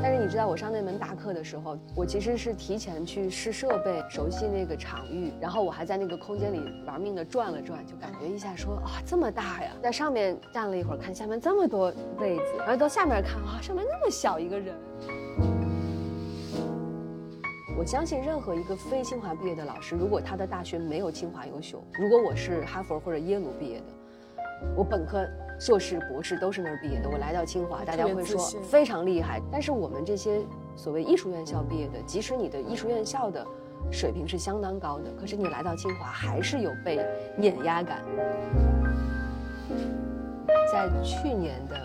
但是你知道，我上那门大课的时候，我其实是提前去试设备，熟悉那个场域，然后我还在那个空间里玩命的转了转，就感觉一下说啊这么大呀，在上面站了一会儿，看下面这么多位子，然后到下面看啊上面那么小一个人。我相信任何一个非清华毕业的老师，如果他的大学没有清华优秀，如果我是哈佛或者耶鲁毕业的，我本科。硕士、博士都是那儿毕业的。我来到清华，大家会说非常厉害。但是我们这些所谓艺术院校毕业的，即使你的艺术院校的水平是相当高的，可是你来到清华还是有被碾压感。在去年的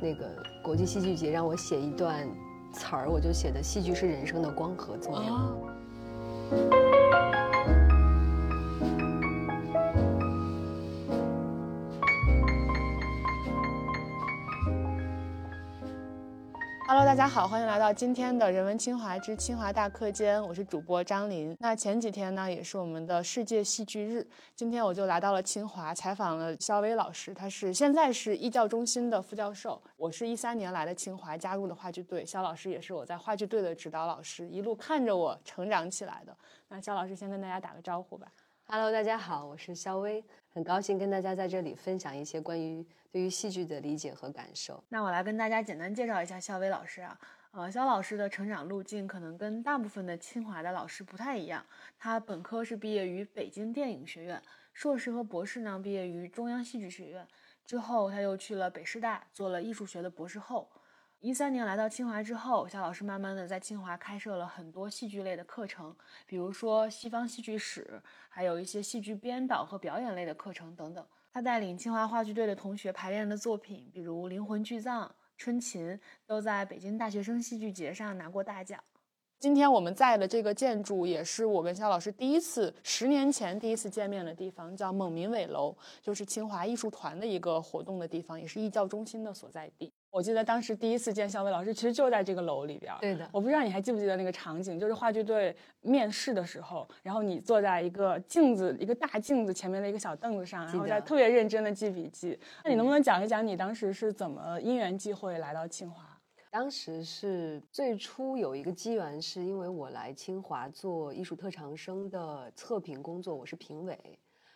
那个国际戏剧节，让我写一段词儿，我就写的“戏剧是人生的光合作用”。Hello，大家好，欢迎来到今天的人文清华之清华大课间，我是主播张琳。那前几天呢，也是我们的世界戏剧日，今天我就来到了清华，采访了肖薇老师，他是现在是艺教中心的副教授。我是一三年来的清华，加入了话剧队，肖老师也是我在话剧队的指导老师，一路看着我成长起来的。那肖老师先跟大家打个招呼吧。Hello，大家好，我是肖薇，很高兴跟大家在这里分享一些关于。对于戏剧的理解和感受，那我来跟大家简单介绍一下肖薇老师啊。呃，肖老师的成长路径可能跟大部分的清华的老师不太一样。他本科是毕业于北京电影学院，硕士和博士呢毕业于中央戏剧学院，之后他又去了北师大做了艺术学的博士后。一三年来到清华之后，肖老师慢慢的在清华开设了很多戏剧类的课程，比如说西方戏剧史，还有一些戏剧编导和表演类的课程等等。他带领清华话剧队的同学排练的作品，比如《灵魂巨藏》《春琴》，都在北京大学生戏剧节上拿过大奖。今天我们在的这个建筑，也是我跟肖老师第一次十年前第一次见面的地方，叫蒙民伟楼，就是清华艺术团的一个活动的地方，也是艺教中心的所在地。我记得当时第一次见肖伟老师，其实就在这个楼里边。对的，我不知道你还记不记得那个场景，就是话剧队面试的时候，然后你坐在一个镜子、一个大镜子前面的一个小凳子上，然后在特别认真的记笔记。那你能不能讲一讲你当时是怎么因缘际会来到清华？当时是最初有一个机缘，是因为我来清华做艺术特长生的测评工作，我是评委，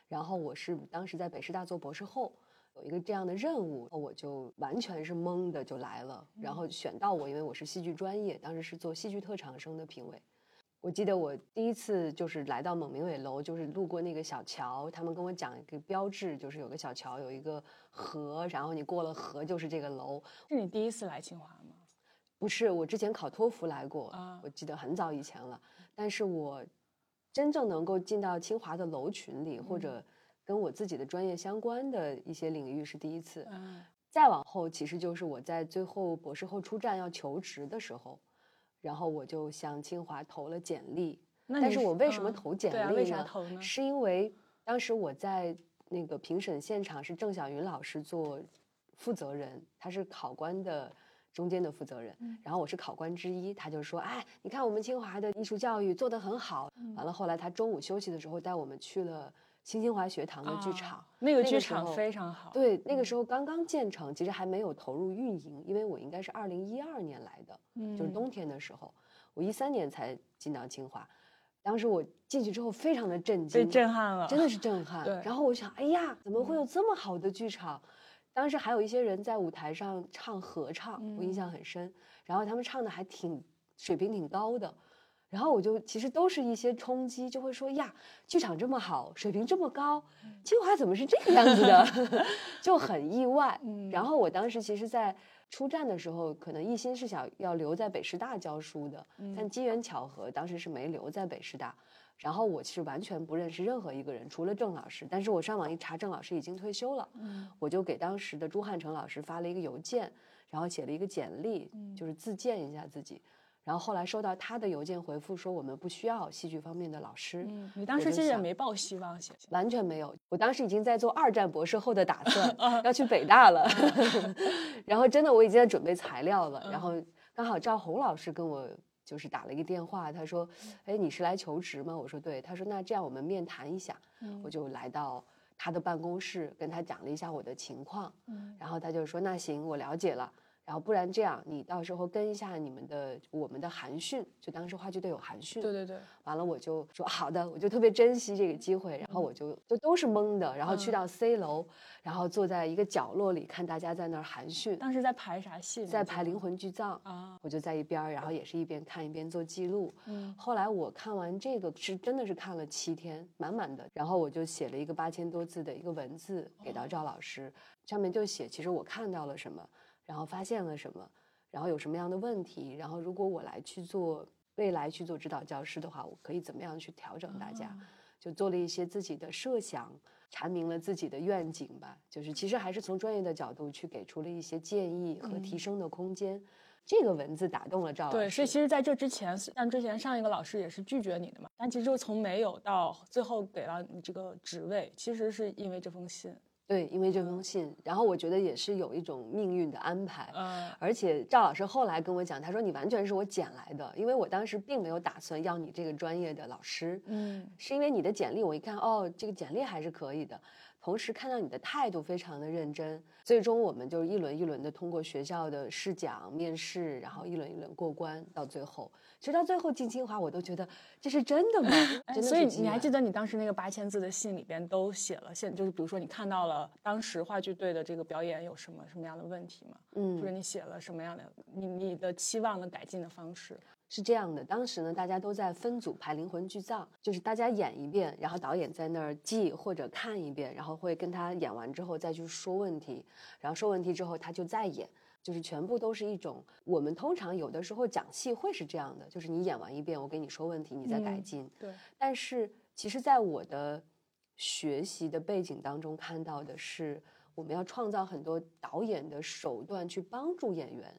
然后我是当时在北师大做博士后。有一个这样的任务，我就完全是懵的就来了。然后选到我，因为我是戏剧专业，当时是做戏剧特长生的评委。我记得我第一次就是来到蒙明伟楼，就是路过那个小桥，他们跟我讲一个标志，就是有个小桥有一个河，然后你过了河就是这个楼。是你第一次来清华吗？不是，我之前考托福来过，啊我记得很早以前了。但是我真正能够进到清华的楼群里，或者。跟我自己的专业相关的一些领域是第一次，再往后其实就是我在最后博士后出站要求职的时候，然后我就向清华投了简历。但是我为什么投简历呢？是因为当时我在那个评审现场是郑晓云老师做负责人，他是考官的中间的负责人，然后我是考官之一，他就说：“哎，你看我们清华的艺术教育做得很好。”完了后来他中午休息的时候带我们去了。新清华学堂的剧场，那个剧场非常好。对，那个时候刚刚建成，其实还没有投入运营，因为我应该是二零一二年来的，就是冬天的时候，我一三年才进到清华。当时我进去之后，非常的震惊，被震撼了，真的是震撼。然后我想，哎呀，怎么会有这么好的剧场？当时还有一些人在舞台上唱合唱，我印象很深。然后他们唱的还挺水平挺高的。然后我就其实都是一些冲击，就会说呀，剧场这么好，水平这么高，清华怎么是这个样子的，就很意外。然后我当时其实，在出站的时候，可能一心是想要留在北师大教书的，但机缘巧合，当时是没留在北师大。然后我其实完全不认识任何一个人，除了郑老师。但是我上网一查，郑老师已经退休了。我就给当时的朱汉成老师发了一个邮件，然后写了一个简历，就是自荐一下自己。然后后来收到他的邮件回复说我们不需要戏剧方面的老师。嗯，你当时其实也没抱希望，完全没有。我当时已经在做二战博士后的打算，要去北大了。然后真的我已经在准备材料了。然后刚好赵红老师跟我就是打了一个电话，他说：“哎，你是来求职吗？”我说：“对。”他说：“那这样我们面谈一下。”我就来到他的办公室，跟他讲了一下我的情况。嗯然后他就说：“那行，我了解了。”然后不然这样，你到时候跟一下你们的我们的韩训，就当时话剧队有韩训。对对对。完了我就说好的，我就特别珍惜这个机会，然后我就就都是懵的，然后去到 C 楼，然后坐在一个角落里看大家在那儿韩训。当时在排啥戏？在排《灵魂剧藏》啊，我就在一边儿，然后也是一边看一边做记录。嗯。后来我看完这个是真的是看了七天，满满的，然后我就写了一个八千多字的一个文字给到赵老师，上面就写其实我看到了什么，然后发现了什么。然后有什么样的问题？然后如果我来去做未来去做指导教师的话，我可以怎么样去调整大家？就做了一些自己的设想，阐明了自己的愿景吧。就是其实还是从专业的角度去给出了一些建议和提升的空间。这个文字打动了赵老师。对，所以其实在这之前，像之前上一个老师也是拒绝你的嘛。但其实就从没有到最后给了你这个职位，其实是因为这封信。对，因为这封信，然后我觉得也是有一种命运的安排。嗯，而且赵老师后来跟我讲，他说你完全是我捡来的，因为我当时并没有打算要你这个专业的老师。嗯，是因为你的简历，我一看，哦，这个简历还是可以的。同时看到你的态度非常的认真，最终我们就一轮一轮的通过学校的试讲、面试，然后一轮一轮过关，到最后，其实到最后进清华，我都觉得这是真的吗？真的所以你还记得你当时那个八千字的信里边都写了，现就是比如说你看到了当时话剧队的这个表演有什么什么样的问题吗？嗯，就是你写了什么样的你你的期望的改进的方式？是这样的，当时呢，大家都在分组排《灵魂剧照》，就是大家演一遍，然后导演在那儿记或者看一遍，然后会跟他演完之后再去说问题，然后说问题之后他就再演，就是全部都是一种。我们通常有的时候讲戏会是这样的，就是你演完一遍，我给你说问题，你再改进。对。但是其实，在我的学习的背景当中看到的是，我们要创造很多导演的手段去帮助演员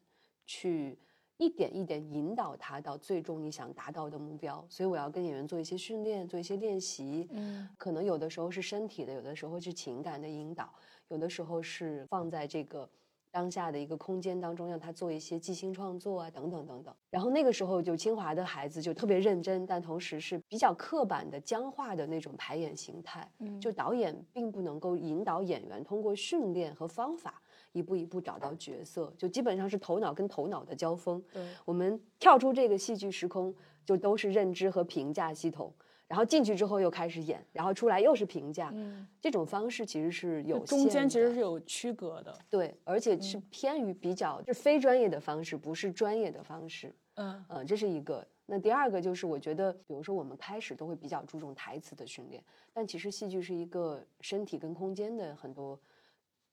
去。一点一点引导他到最终你想达到的目标，所以我要跟演员做一些训练，做一些练习。嗯，可能有的时候是身体的，有的时候是情感的引导，有的时候是放在这个当下的一个空间当中，让他做一些即兴创作啊，等等等等。然后那个时候就清华的孩子就特别认真，但同时是比较刻板的僵化的那种排演形态。嗯，就导演并不能够引导演员通过训练和方法。一步一步找到角色，就基本上是头脑跟头脑的交锋。对，我们跳出这个戏剧时空，就都是认知和评价系统。然后进去之后又开始演，然后出来又是评价。嗯，这种方式其实是有中间其实是有区隔的。对，而且是偏于比较是非专业的方式，不是专业的方式。嗯嗯，这是一个。那第二个就是我觉得，比如说我们开始都会比较注重台词的训练，但其实戏剧是一个身体跟空间的很多。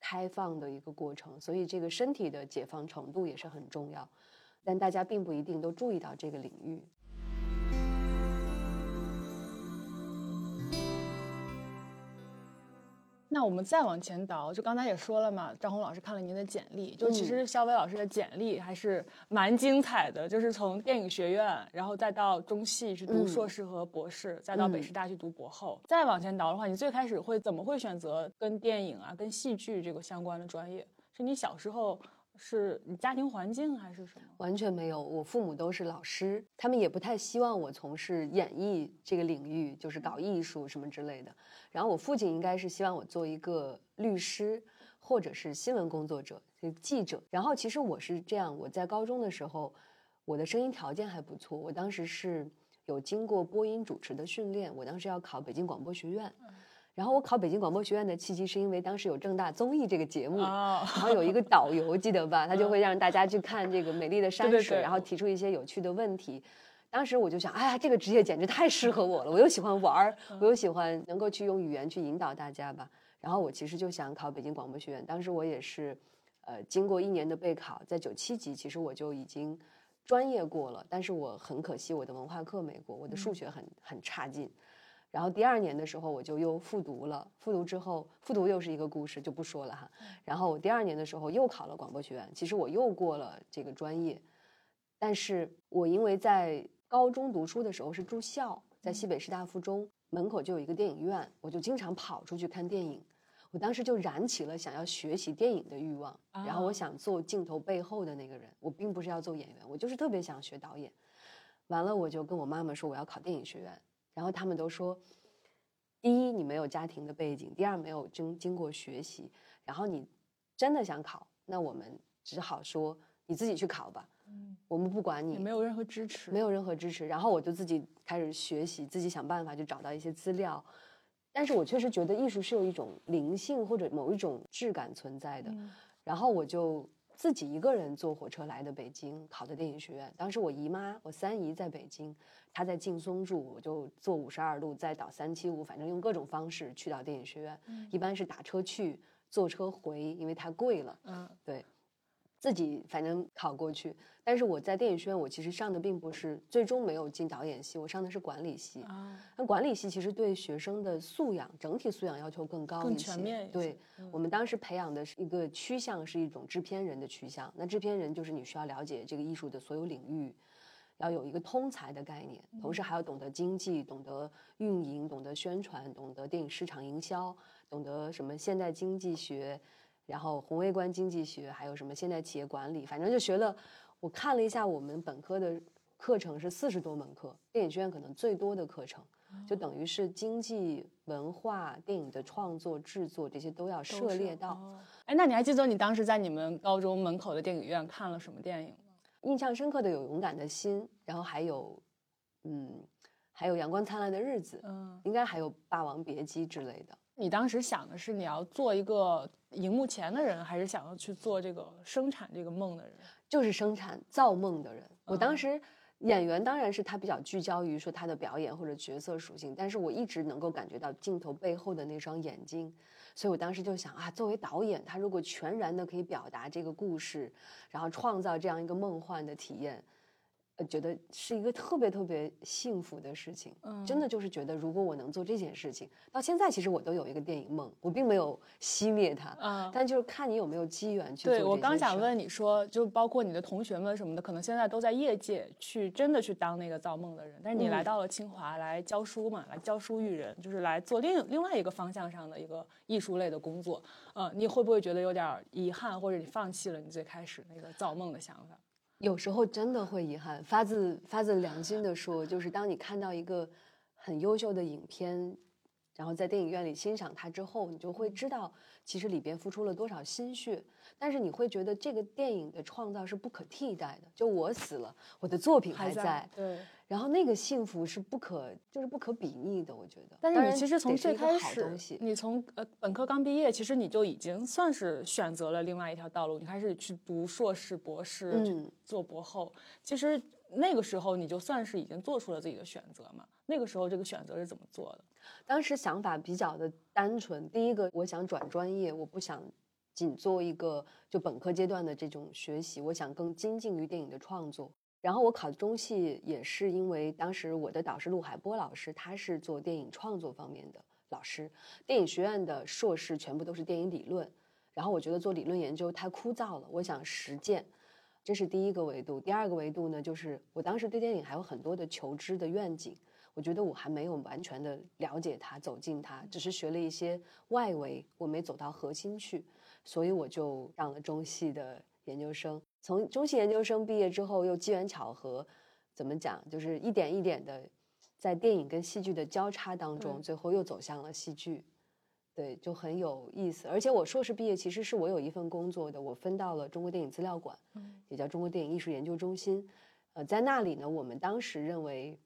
开放的一个过程，所以这个身体的解放程度也是很重要，但大家并不一定都注意到这个领域。那我们再往前倒，就刚才也说了嘛，张红老师看了您的简历，就其实肖伟老师的简历还是蛮精彩的，就是从电影学院，然后再到中戏去读硕士和博士，再到北师大去读博后，再往前倒的话，你最开始会怎么会选择跟电影啊、跟戏剧这个相关的专业？是你小时候？是你家庭环境还是什么？完全没有，我父母都是老师，他们也不太希望我从事演艺这个领域，就是搞艺术什么之类的。然后我父亲应该是希望我做一个律师，或者是新闻工作者，就记者。然后其实我是这样，我在高中的时候，我的声音条件还不错，我当时是有经过播音主持的训练，我当时要考北京广播学院。然后我考北京广播学院的契机是因为当时有正大综艺这个节目，然后有一个导游记得吧，他就会让大家去看这个美丽的山水，然后提出一些有趣的问题。当时我就想，哎呀，这个职业简直太适合我了，我又喜欢玩儿，我又喜欢能够去用语言去引导大家吧。然后我其实就想考北京广播学院。当时我也是，呃，经过一年的备考，在九七级其实我就已经专业过了，但是我很可惜我的文化课没过，我的数学很很差劲。然后第二年的时候，我就又复读了。复读之后，复读又是一个故事，就不说了哈。然后我第二年的时候又考了广播学院，其实我又过了这个专业。但是我因为在高中读书的时候是住校，在西北师大附中门口就有一个电影院，我就经常跑出去看电影。我当时就燃起了想要学习电影的欲望，然后我想做镜头背后的那个人。我并不是要做演员，我就是特别想学导演。完了，我就跟我妈妈说我要考电影学院。然后他们都说，第一你没有家庭的背景，第二没有经经过学习，然后你真的想考，那我们只好说你自己去考吧，嗯，我们不管你，没有任何支持，没有任何支持。然后我就自己开始学习，自己想办法去找到一些资料。但是我确实觉得艺术是有一种灵性或者某一种质感存在的。然后我就自己一个人坐火车来的北京，考的电影学院。当时我姨妈、我三姨在北京，她在劲松住，我就坐五十二路，再倒三七五，反正用各种方式去到电影学院。一般是打车去，坐车回，因为太贵了。嗯，对。自己反正考过去，但是我在电影学院，我其实上的并不是最终没有进导演系，我上的是管理系。啊，那管理系其实对学生的素养整体素养要求更高一些，更全面。对，我们当时培养的是一个趋向是一种制片人的趋向。那制片人就是你需要了解这个艺术的所有领域，要有一个通才的概念，同时还要懂得经济、懂得运营、懂得宣传、懂得电影市场营销、懂得什么现代经济学。然后宏微观经济学，还有什么现代企业管理，反正就学了。我看了一下我们本科的课程是四十多门课，电影学院可能最多的课程，就等于是经济、文化、电影的创作、制作这些都要涉猎到。哎，那你还记得你当时在你们高中门口的电影院看了什么电影吗？印象深刻的有《勇敢的心》，然后还有，嗯，还有《阳光灿烂的日子》，嗯，应该还有《霸王别姬》之类的。你当时想的是你要做一个荧幕前的人，还是想要去做这个生产这个梦的人？就是生产造梦的人。我当时演员当然是他比较聚焦于说他的表演或者角色属性，但是我一直能够感觉到镜头背后的那双眼睛，所以我当时就想啊，作为导演，他如果全然的可以表达这个故事，然后创造这样一个梦幻的体验。呃，觉得是一个特别特别幸福的事情，嗯，真的就是觉得，如果我能做这件事情，到现在其实我都有一个电影梦，我并没有熄灭它，嗯，但就是看你有没有机缘去做。对我刚想问你说，就包括你的同学们什么的，可能现在都在业界去真的去当那个造梦的人，但是你来到了清华来教书嘛，来教书育人，就是来做另另外一个方向上的一个艺术类的工作，嗯，你会不会觉得有点遗憾，或者你放弃了你最开始那个造梦的想法？有时候真的会遗憾，发自发自良心的说，就是当你看到一个很优秀的影片，然后在电影院里欣赏它之后，你就会知道其实里边付出了多少心血。但是你会觉得这个电影的创造是不可替代的。就我死了，我的作品还在。对。然后那个幸福是不可，就是不可比拟的，我觉得。但是你其实从最开始，你从呃本科刚毕业，其实你就已经算是选择了另外一条道路，你开始去读硕士、博士，做博后。其实那个时候你就算是已经做出了自己的选择嘛。那个时候这个选择是怎么做的？当时想法比较的单纯，第一个我想转专业，我不想仅做一个就本科阶段的这种学习，我想更精进于电影的创作。然后我考中戏也是因为当时我的导师陆海波老师，他是做电影创作方面的老师。电影学院的硕士全部都是电影理论，然后我觉得做理论研究太枯燥了，我想实践，这是第一个维度。第二个维度呢，就是我当时对电影还有很多的求知的愿景，我觉得我还没有完全的了解它、走进它，只是学了一些外围，我没走到核心去，所以我就上了中戏的研究生。从中戏研究生毕业之后，又机缘巧合，怎么讲？就是一点一点的，在电影跟戏剧的交叉当中，最后又走向了戏剧，对，就很有意思。而且我硕士毕业，其实是我有一份工作的，我分到了中国电影资料馆，也叫中国电影艺术研究中心。呃，在那里呢，我们当时认为，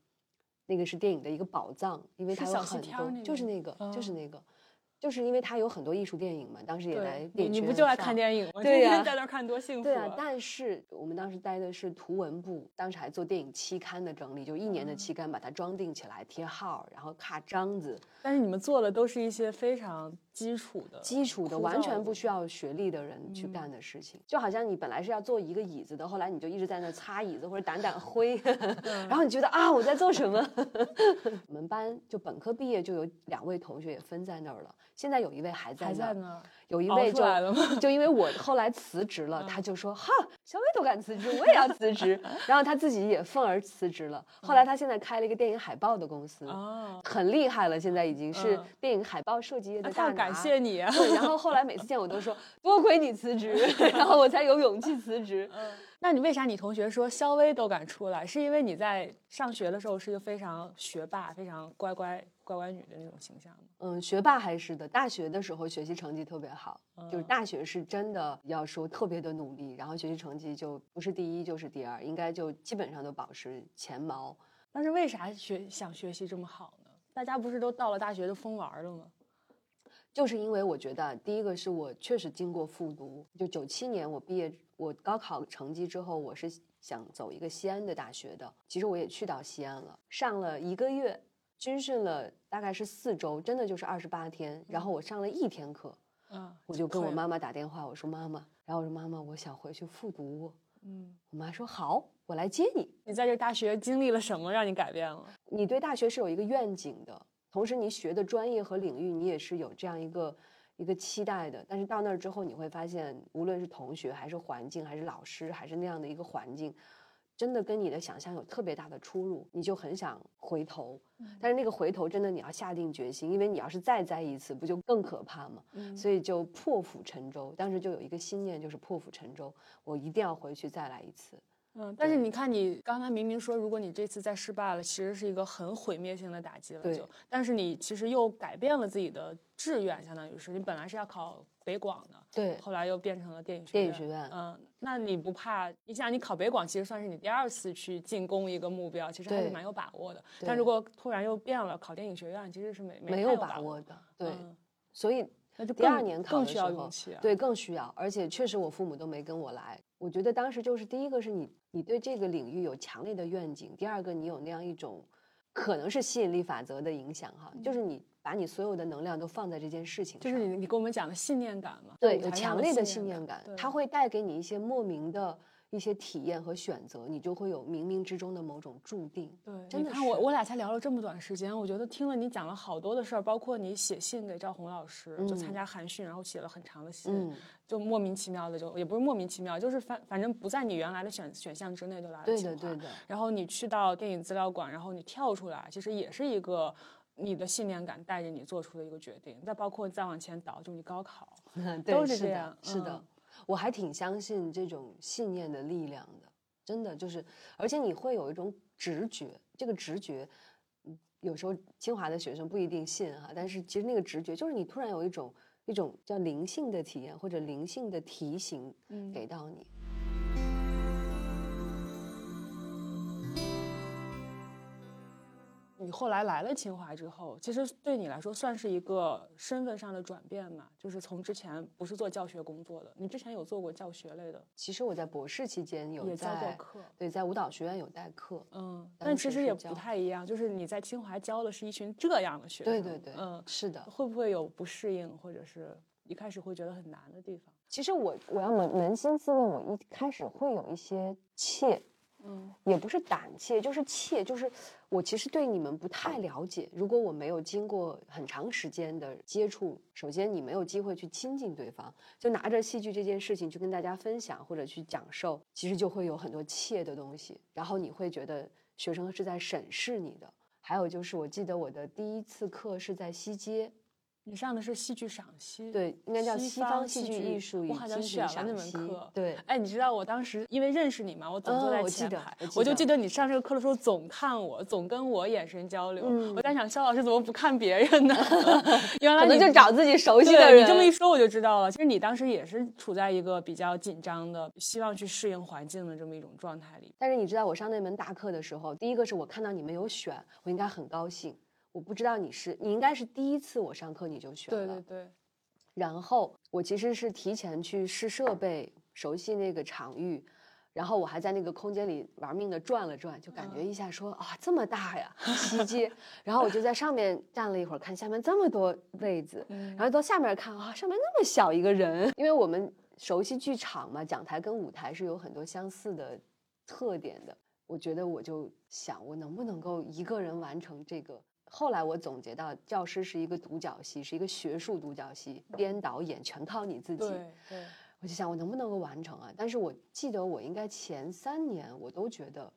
那个是电影的一个宝藏，因为它有很多，就是那个，就是那个。就是因为他有很多艺术电影嘛，当时也来电影你不就爱看电影吗？对呀，在那看多幸福。对啊，但是我们当时待的是图文部，当时还做电影期刊的整理，就一年的期刊把它装订起来，贴号，然后卡章子。但是你们做的都是一些非常基础的、基础的，完全不需要学历的人去干的事情。就好像你本来是要做一个椅子的，后来你就一直在那擦椅子或者掸掸灰，然后你觉得啊，我在做什么？我们班就本科毕业就有两位同学也分在那儿了。现在有一位还在还在呢，有一位就就因为我后来辞职了，他就说哈，小薇都敢辞职，我也要辞职。然后他自己也愤而辞职了。后来他现在开了一个电影海报的公司，很厉害了，现在已经是电影海报设计业的大拿。感谢你。然后后来每次见我都说，多亏你辞职，然后我才有勇气辞职。那你为啥你同学说肖薇都敢出来？是因为你在上学的时候是一个非常学霸、非常乖乖。乖乖女的那种形象吗？嗯，学霸还是的。大学的时候学习成绩特别好，就是大学是真的要说特别的努力，然后学习成绩就不是第一就是第二，应该就基本上都保持前茅。但是为啥学想学习这么好呢？大家不是都到了大学都疯玩了吗？就是因为我觉得，第一个是我确实经过复读，就九七年我毕业，我高考成绩之后，我是想走一个西安的大学的。其实我也去到西安了，上了一个月，军训了大概是四周，真的就是二十八天。然后我上了一天课，嗯，我就跟我妈妈打电话，我说妈妈，然后我说妈妈，我想回去复读。嗯，我妈说好，我来接你。你在这大学经历了什么，让你改变了？你对大学是有一个愿景的。同时，你学的专业和领域，你也是有这样一个一个期待的。但是到那儿之后，你会发现，无论是同学，还是环境，还是老师，还是那样的一个环境，真的跟你的想象有特别大的出入，你就很想回头。但是那个回头，真的你要下定决心，因为你要是再栽一次，不就更可怕吗？所以就破釜沉舟。当时就有一个心念，就是破釜沉舟，我一定要回去再来一次。嗯，但是你看，你刚才明明说，如果你这次再失败了，其实是一个很毁灭性的打击了。就，但是你其实又改变了自己的志愿，相当于是你本来是要考北广的，对，后来又变成了电影学院。电影学院，嗯，那你不怕？你想，你考北广其实算是你第二次去进攻一个目标，其实还是蛮有把握的。但如果突然又变了，考电影学院其实是没没有把握的。对，所以那就第二年考的时候，对，更需要。而且确实，我父母都没跟我来。我觉得当时就是第一个是你，你对这个领域有强烈的愿景；第二个，你有那样一种，可能是吸引力法则的影响哈，就是你把你所有的能量都放在这件事情上，就是你你跟我们讲的信念感嘛，对，有强烈的信念感，它会带给你一些莫名的。一些体验和选择，你就会有冥冥之中的某种注定。对，真的。看我我俩才聊了这么短时间，我觉得听了你讲了好多的事儿，包括你写信给赵红老师，就参加韩训，然后写了很长的信，就莫名其妙的就也不是莫名其妙，就是反反正不在你原来的选选项之内就来了对的对的。然后你去到电影资料馆，然后你跳出来，其实也是一个你的信念感带着你做出的一个决定。再包括再往前倒，就你高考，都是这样。是的，我还挺相信这种信念的力量的。真的就是，而且你会有一种直觉，这个直觉，有时候清华的学生不一定信哈，但是其实那个直觉就是你突然有一种一种叫灵性的体验或者灵性的提醒，给到你。你后来来了清华之后，其实对你来说算是一个身份上的转变嘛？就是从之前不是做教学工作的，你之前有做过教学类的？其实我在博士期间有教过课，对，在舞蹈学院有代课。嗯，但其实也不太一样，就是你在清华教的是一群这样的学生。对对对，嗯，是的。会不会有不适应，或者是一开始会觉得很难的地方？其实我我要扪扪心自问，我一开始会有一些怯。嗯，也不是胆怯，就是怯，就是我其实对你们不太了解。如果我没有经过很长时间的接触，首先你没有机会去亲近对方，就拿着戏剧这件事情去跟大家分享或者去讲授，其实就会有很多怯的东西。然后你会觉得学生是在审视你的。还有就是，我记得我的第一次课是在西街。你上的是戏剧赏析，对，应该叫西方戏剧艺术与京剧赏析。对，哎，你知道我当时因为认识你嘛，我总坐在前排，我就记得你上这个课的时候总看我，总跟我眼神交流。我在想，肖老师怎么不看别人呢？原来你就找自己熟悉的人。你这么一说，我就知道了。其实你当时也是处在一个比较紧张的，希望去适应环境的这么一种状态里。但是你知道，我上那门大课的时候，第一个是我看到你们有选，我应该很高兴。我不知道你是，你应该是第一次我上课你就学了。对对对。然后我其实是提前去试设备，熟悉那个场域，然后我还在那个空间里玩命的转了转，就感觉一下说啊这么大呀，西街。然后我就在上面站了一会儿，看下面这么多位子，然后到下面看啊上面那么小一个人，因为我们熟悉剧场嘛，讲台跟舞台是有很多相似的特点的。我觉得我就想，我能不能够一个人完成这个。后来我总结到，教师是一个独角戏，是一个学术独角戏，编导演全靠你自己。对，我就想我能不能够完成啊？但是我记得我应该前三年我都觉得，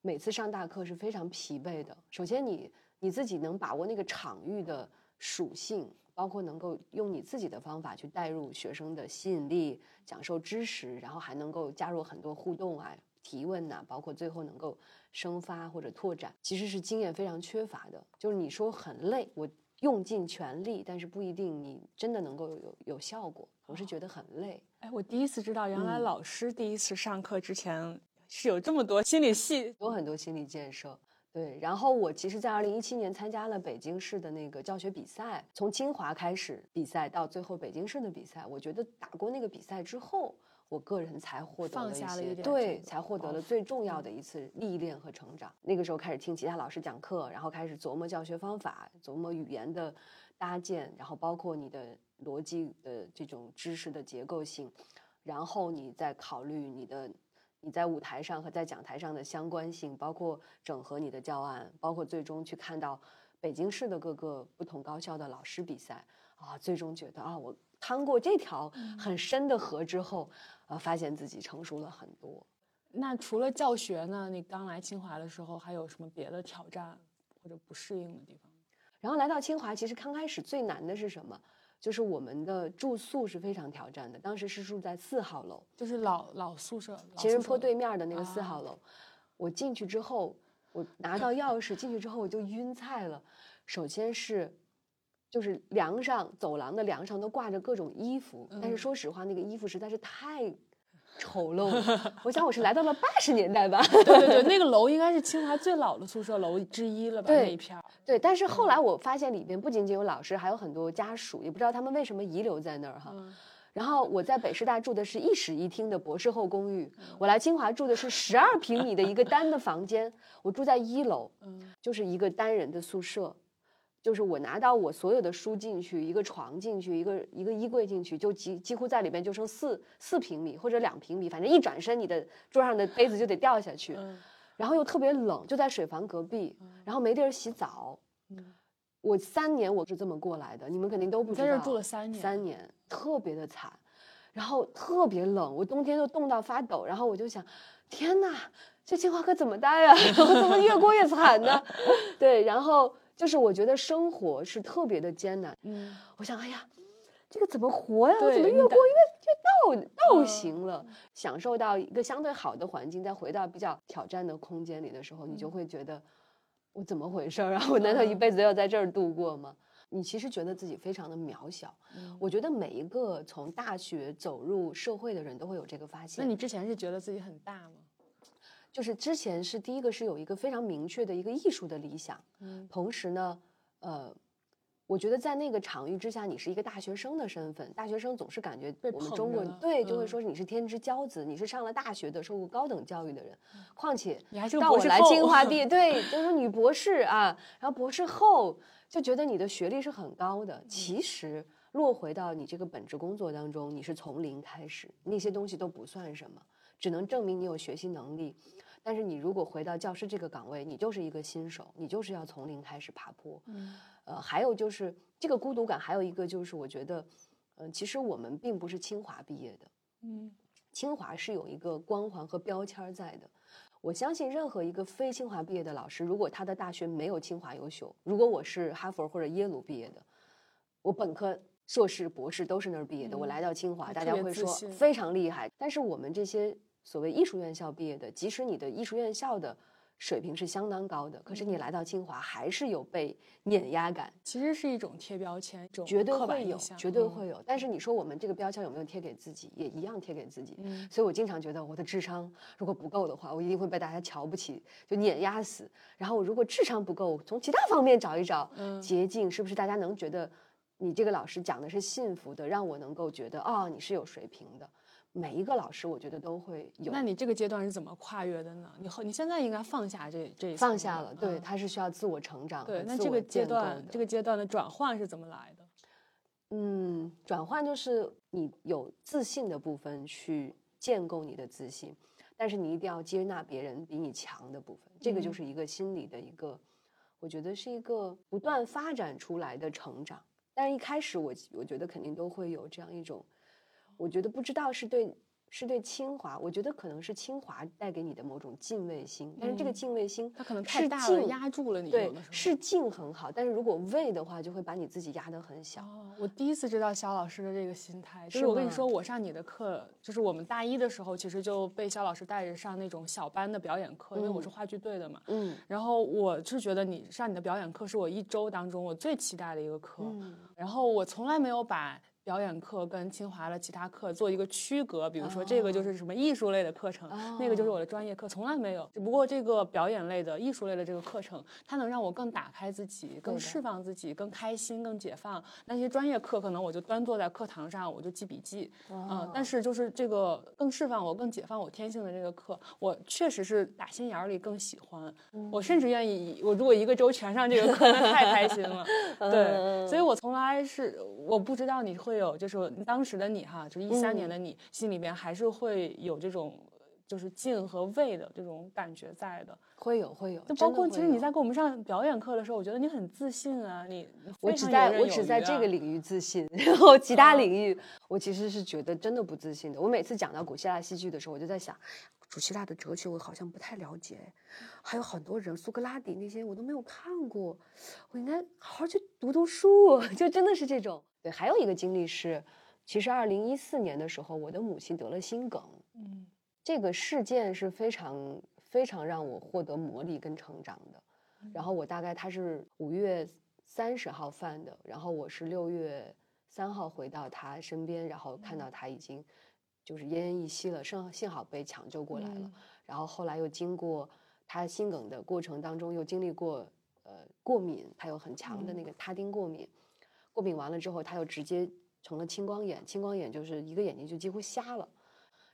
每次上大课是非常疲惫的。首先，你你自己能把握那个场域的属性，包括能够用你自己的方法去带入学生的吸引力，讲授知识，然后还能够加入很多互动啊，提问呐、包括最后能够生发或者拓展，其实是经验非常缺乏的。就是你说很累，我用尽全力，但是不一定你真的能够有有效果。我是觉得很累。哎，我第一次知道，原来嗯老师第一次上课之前是有这么多心理戏。有很多心理建设。对，然后我其实，在二零一七年参加了北京市的那个教学比赛，从清华开始比赛到最后北京市的比赛，我觉得打过那个比赛之后，我个人才获得放了一些，对，才获得了最重要的一次历练和成长。那个时候开始听其他老师讲课，然后开始琢磨教学方法，琢磨语言的搭建，然后包括你的逻辑的这种知识的结构性，然后你再考虑你的你在舞台上和在讲台上的相关性，包括整合你的教案，包括最终去看到北京市的各个不同高校的老师比赛啊，最终觉得啊，我趟过这条很深的河之后，呃，发现自己成熟了很多。那除了教学呢？你刚来清华的时候，还有什么别的挑战或者不适应的地方？然后来到清华，其实刚开始最难的是什么？就是我们的住宿是非常挑战的，当时是住在四号楼，就是老老宿舍，老情人坡对面的那个四啊号楼。我进去之后，我拿到钥匙进去之后，我就晕菜了。首先是，就是梁上走廊的梁上都挂着各种衣服，但是嗯说实话，那个衣服实在是太丑陋了。我想我是来到了八十年代吧。对对对，那个 楼应该是清华最老的宿舍楼之一了吧？那对一片儿。对，但是后来我发现里边不仅仅有老师，还有很多家属，也不知道他们为什么遗留在那儿哈。嗯然后我在北师大住的是一室一厅的博士后公寓，我来清华住的是十二平米的一个单的房间，我住在一楼，嗯就是一个单人的宿舍。就是我拿到我所有的书进去，一个床进去，一个一个衣柜进去，就几几乎在里边就剩四四平米或者两平米，反正一转身你的桌上的杯子就得掉下去。嗯然后又特别冷，就在水房隔壁，然后没地儿洗澡。嗯我三年我是这么过来的，你们肯定都不知道。在这儿住了三年三年特别的惨，然后特别冷，我冬天就冻到发抖。然后我就想，天呐，这清华可怎么待呀、我怎么越过越惨呢？对，然后就是我觉得生活是特别的艰难。嗯，我想，哎呀，这个怎么活呀？我怎么越过越越倒倒嗯行了？享受到一个相对好的环境，再回到比较挑战的空间里的时候，你就会觉得我怎么回事儿啊？我难道一嗯辈子都要在这儿度过吗？你其实觉得自己非常的渺小。嗯我觉得每一个从大学走入社会的人都会有这个发现那。你之前是觉得自己很大吗？就是之前是第一个是有一个非常明确的一个艺术的理想，嗯。同时呢，呃，我觉得在那个场域之下，你是一个大学生的身份，大学生总是感觉我们中国人对就会嗯。说你是天之骄子，你是上了大学的，受过高等教育的人，况且你还是到我来清华毕业，对，就是女博士啊，然后博士后就觉得你的学历是很高的，其实落回到你这个本职工作当中，你是从零开始，那些东西都不算什么，只能证明你有学习能力。但是你如果回到教师这个岗位，你就是一个新手，你就是要从零开始爬坡。嗯呃，还有就是这个孤独感，还有一个就是我觉得，嗯、其实我们并不是清华毕业的，嗯清华是有一个光环和标签儿在的。我相信任何一个非清华毕业的老师，如果他的大学没有清华优秀，如果我是哈佛或者耶鲁毕业的，我本科、硕士、博士都是那儿毕业的，我嗯来到清华，大家会说非常厉害。但是我们这些所谓艺术院校毕业的，即使你的艺术院校的水平是相当高的，可是你嗯来到清华还是有被碾压感。其实是一种贴标签，一种绝对会有，绝对嗯会有。但是你说我们这个标签有没有贴给自己，也一样贴给自己。嗯所以我经常觉得我的智商如果不够的话，我一定会被大家瞧不起，就碾压死。然后我如果智商不够，从其他方面找一找嗯捷径，是不是大家能觉得你这个老师讲的是幸福的，让我能够觉得哦、你是有水平的。每一个老师，我觉得都会有。那你这个阶段是怎么跨越的呢？你后你现在应该放下这这一放下了，对，他是需要自我成长和对。那这个阶段这个阶段的转换是怎么来的？嗯，转换就是你有自信的部分去建构你的自信，但是你一定要接纳别人比你强的部分，这个就嗯是一个心理的一个，我觉得是一个不断发展出来的成长。但是一开始我我觉得肯定都会有这样一种，我觉得不知道是对是对清华，我觉得可能是清华带给你的某种敬畏心，但是这个嗯敬畏心它可能太大了，压住了你。对是敬很好，但是如果畏的话，就会把你自己压得很小。哦，我第一次知道肖老师的这个心态，就是我跟你说，我上你的课，就是我们大一的时候，其实就被肖老师带着上那种小班的表演课，因为我是嗯话剧队的嘛。嗯然后我是觉得你上你的表演课是我一周当中我最期待的一个课，嗯然后我从来没有把。表演课跟清华的其他课做一个区隔，比如说这个就是什么艺术类的课程，那个就是我的专业课，从来没有。只不过这个表演类的、艺术类的这个课程，它能让我更打开自己，更释放自己，更开心、更解放。那些专业课可能我就端坐在课堂上，我就记笔记，嗯，但是就是这个更释放我、更解放我天性的这个课，我确实是打心眼儿里更喜欢。我甚至愿意，我如果一个周全上这个课，那太开心了。对，所以我从来是我不知道你会有，就是当时的你哈，就是一三年的你，心里边还是会有这种。就是敬和畏的这种感觉在的，会有会有，就包括其实你在给我们上表演课的时候，我觉得你很自信啊，你你我只在我只在这个领域自信，然后其他哦领域我其实是觉得真的不自信的。我每次讲到古希腊戏剧的时候，我就在想，古希腊的哲学我好像不太了解，还有很多人，苏格拉底那些我都没有看过，我应该好好去读读书，就真的是这种。对，还有一个经历是，其实二零一四年的时候，我的母亲得了心梗，嗯这个事件是非常非常让我获得磨砺跟成长的。然后我大概他是五月三十号犯的，然后我是六月三号回到他身边，然后看到他已经就是奄奄一息了，幸幸好被抢救过来了。嗯然后后来又经过他心梗的过程当中，又经历过呃过敏，他有很强的那个他汀过敏，过敏完了之后，他又直接成了青光眼，青光眼就是一个眼睛就几乎瞎了。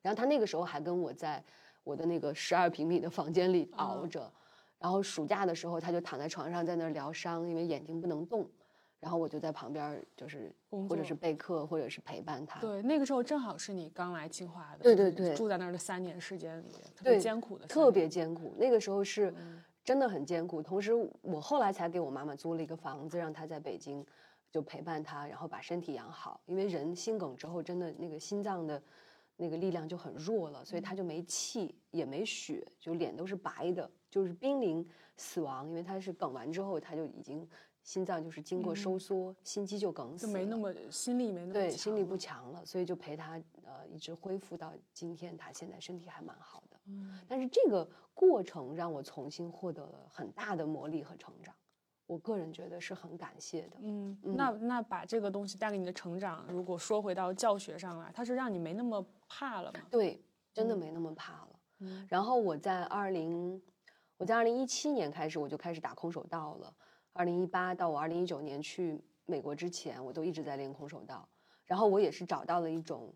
然后他那个时候还跟我在我的那个十二平米的房间里熬哦着，然后暑假的时候他就躺在床上在那儿疗伤，因为眼睛不能动，然后我就在旁边就是或者是备课或者是陪伴他。对，那个时候正好是你刚来清华的，对就是对对住在那儿的三年时间里面，特别艰苦的特，别艰苦，那个时候是嗯真的很艰苦。同时，我后来才给我妈妈租了一个房子，让她在北京就陪伴他，然后把身体养好。因为人心梗之后，真的那个心脏的那个力量就很弱了，所以他就没气也没血，就脸都是白的，就是濒临死亡。因为他是梗完之后，他就已经心脏就是经过收缩，心肌就梗死了，就没那么心力没那么对，心力不强了，所以就陪他呃一直恢复到今天，他现在身体还蛮好的。嗯但是这个过程让我重新获得了很大的磨砺和成长，我个人觉得是很感谢的。嗯，那那把这个东西带给你的成长，如果说回到教学上来，它是让你没那么怕了吗？对，真的嗯没那么怕了。嗯然后我在二零，我在二零一七年开始我就开始打空手道了。二零一八到我二零一九年去美国之前，我都一直在练空手道。然后我也是找到了一种，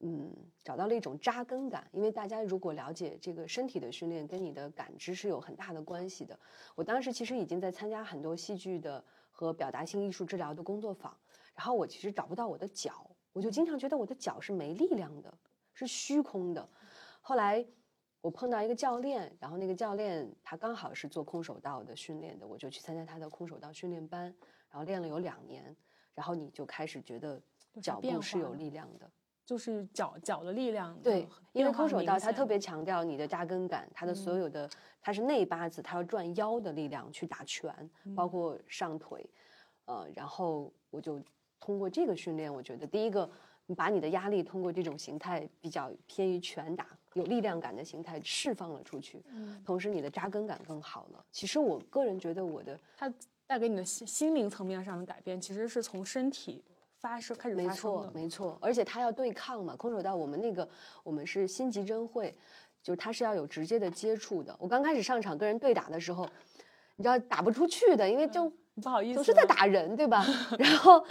嗯，找到了一种扎根感。因为大家如果了解这个身体的训练跟你的感知是有很大的关系的。我当时其实已经在参加很多戏剧的和表达性艺术治疗的工作坊，然后我其实找不到我的脚，我就经常觉得我的脚是没力量的，是虚空的。后来我碰到一个教练，然后那个教练他刚好是做空手道的训练的，我就去参加他的空手道训练班，然后练了有两年，然后你就开始觉得脚步是有力量的。就是脚脚的力量，对，因为空手道它特别强调你的扎根感，它的所有的它是内八字，它要转腰的力量去打拳，包括上腿，呃，然后我就通过这个训练，我觉得第一个，你把你的压力通过这种形态比较偏于拳打、有力量感的形态释放了出去，嗯。同时你的扎根感更好了。其实我个人觉得我的它带给你的心心灵层面上的改变，其实是从身体发生开始没发生错，的。没错，而且他要对抗嘛。空手道我们那个我们是心急真会，就是他是要有直接的接触的。我刚开始上场跟人对打的时候，你知道打不出去的，因为就不好意思，总是在。打人，对吧？然后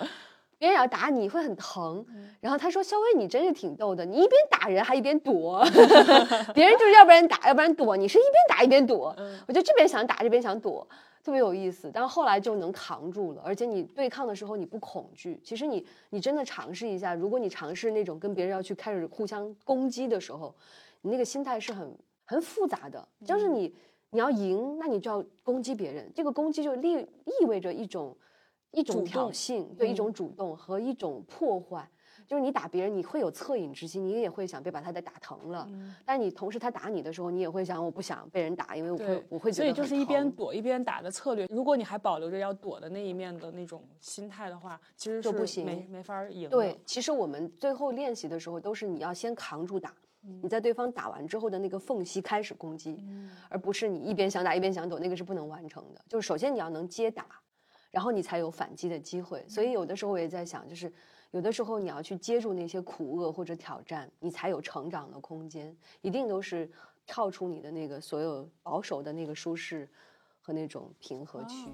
别人要打你会很疼。然后他说：“肖薇，你真是挺逗的，你一边打人还一边躲 别人就是要不然打，要不然躲，你是一边打一边躲。嗯我就这边想打，这边想躲，特别有意思。但是后来就能扛住了，而且你对抗的时候你不恐惧。其实你你真的尝试一下，如果你尝试那种跟别人要去开始互相攻击的时候，你那个心态是很很复杂的，就是你你要赢，那你就要攻击别人，这个攻击就意意味着一种一种挑衅，对一嗯种主动和一种破坏。就是你打别人，你会有恻隐之心，你也会想别把他的打疼了。嗯但你同时他打你的时候，你也会想我不想被人打，因为我会，我会觉得所以就是一边躲一边打的策略。如果你还保留着要躲的那一面的那种心态的话，其实就是不行没没法赢。对，其实我们最后练习的时候，都是你要先扛住打，嗯你在对方打完之后的那个缝隙开始攻击，而不是你一边想打一边想躲，那个是不能完成的。就是首先你要能接打，然后你才有反击的机会。所以有的时候我也在想，就是有的时候你要去接住那些苦厄或者挑战，你才有成长的空间。一定都是跳出你的那个所有保守的那个舒适和那种平和区。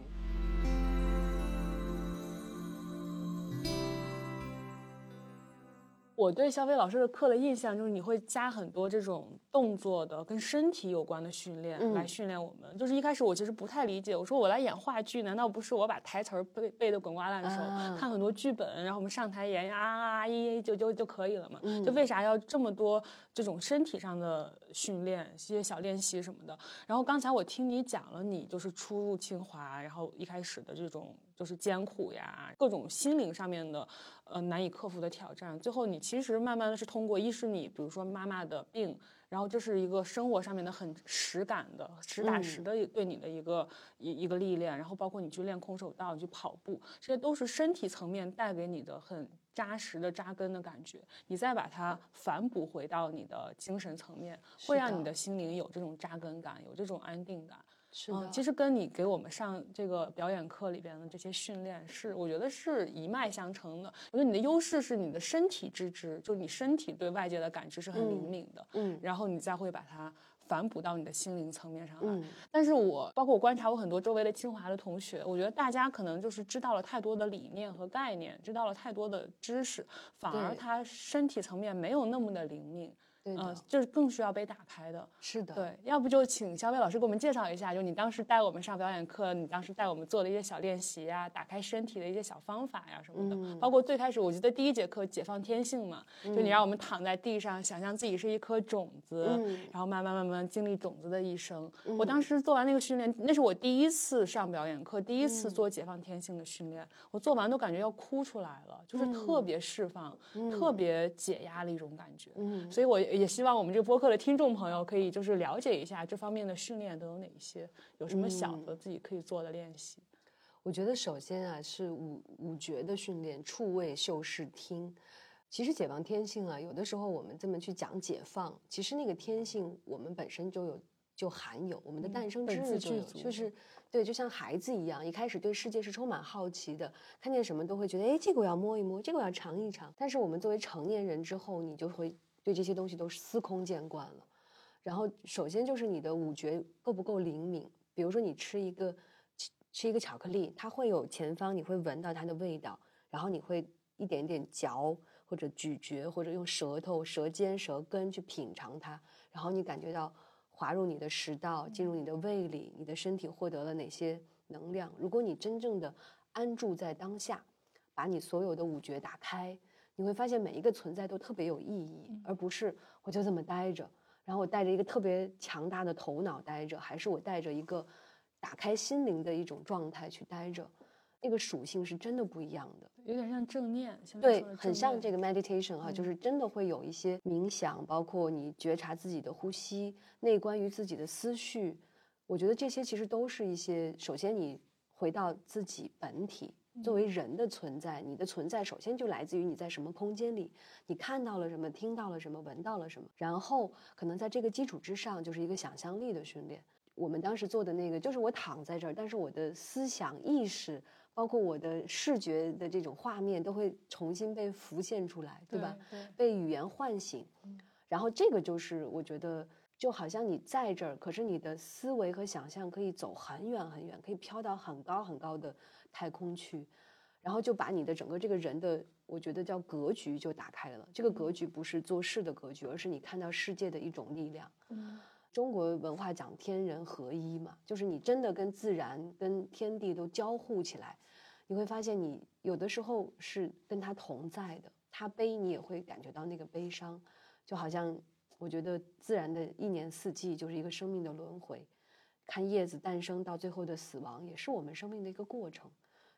我对肖飞老师的课的印象就是你会加很多这种动作的跟身体有关的训练、嗯来训练我们。就是一开始我其实不太理解，我说我来演话剧，难道不是我把台词儿背背得滚瓜烂熟，啊看很多剧本，然后我们上台演啊啊啊一一就就就可以了嘛？嗯就为啥要这么多这种身体上的训练、一些小练习什么的？然后刚才我听你讲了，你就是初入清华，然后一开始的这种就是艰苦呀，各种心灵上面的呃难以克服的挑战，最后你其实慢慢的是通过，一是你比如说妈妈的病，然后这是一个生活上面的很实感的、实打实的对你的一个一一个历练，然后包括你去练空手道、你去跑步，这些都是身体层面带给你的很扎实的扎根的感觉，你再把它反哺回到你的精神层面，会让你的心灵有这种扎根感，有这种安定感。是嗯，其实跟你给我们上这个表演课里边的这些训练是，我觉得是一脉相承的。我觉得你的优势是你的身体之知，就是你身体对外界的感知是很灵敏的，嗯然后你再会把它反哺到你的心灵层面上来。嗯但是我包括我观察我很多周围的清华的同学，我觉得大家可能就是知道了太多的理念和概念，知道了太多的知识，反而他身体层面没有那么的灵敏。嗯，就是更需要被打开的。是的，对，要不就请肖飞老师给我们介绍一下，就你当时带我们上表演课，你当时带我们做的一些小练习呀，打开身体的一些小方法呀什么的。嗯包括最开始，我记得第一节课解放天性嘛，就你让我们躺在地上，想象自己是一颗种子，嗯然后慢慢慢慢经历种子的一生。我当时做完那个训练，那是我第一次上表演课，第一次做解放天性的训练，我做完都感觉要哭出来了，就是特别释放，特别解压的一种感觉。嗯所以我也希望我们这个播客的听众朋友可以就是了解一下这方面的训练都有哪一些，有什么小的自己可以做的练习。我觉得首先啊是五五觉的训练，触味嗅视听。其实解放天性啊，有的时候我们这么去讲解放，其实那个天性我们本身就有就含有，我们的诞生之日就有，就是对，就像孩子一样，一开始对世界是充满好奇的，看见什么都会觉得，哎，这个我要摸一摸，这个我要尝一尝。但是我们作为成年人之后，你就会对这些东西都是司空见惯了。然后首先就是你的五觉够不够灵敏，比如说你吃一个吃一个巧克力，它会有前方你会闻到它的味道，然后你会一点点嚼或者咀嚼或者用舌头、舌尖、舌根去品尝它，然后你感觉到滑入你的食道，进入你的胃里，你的身体获得了哪些能量。如果你真正的安住在当下，把你所有的五觉打开，你会发现每一个存在都特别有意义，而不是我就这么待着。然后我带着一个特别强大的头脑待着，还是我带着一个打开心灵的一种状态去待着，那个属性是真的不一样的。有点像正念，对，很像这个 meditation 哈、就是真的会有一些冥想，包括你觉察自己的呼吸，内观于自己的思绪。我觉得这些其实都是一些，首先你回到自己本体，作为人的存在，你的存在首先就来自于你在什么空间里，你看到了什么，听到了什么，闻到了什么，然后可能在这个基础之上，就是一个想象力的训练。我们当时做的那个，就是我躺在这儿，但是我的思想意识，包括我的视觉的这种画面，都会重新被浮现出来，对吧？对被语言唤醒，然后这个就是我觉得，就好像你在这儿，可是你的思维和想象可以走很远很远，可以飘到很高很高的太空去，然后就把你的整个这个人的，我觉得叫格局就打开了。这个格局不是做事的格局，而是你看到世界的一种力量。嗯中国文化讲天人合一嘛，就是你真的跟自然、跟天地都交互起来，你会发现你有的时候是跟他同在的，他悲你也会感觉到那个悲伤，就好像我觉得自然的一年四季就是一个生命的轮回，看叶子诞生到最后的死亡，也是我们生命的一个过程，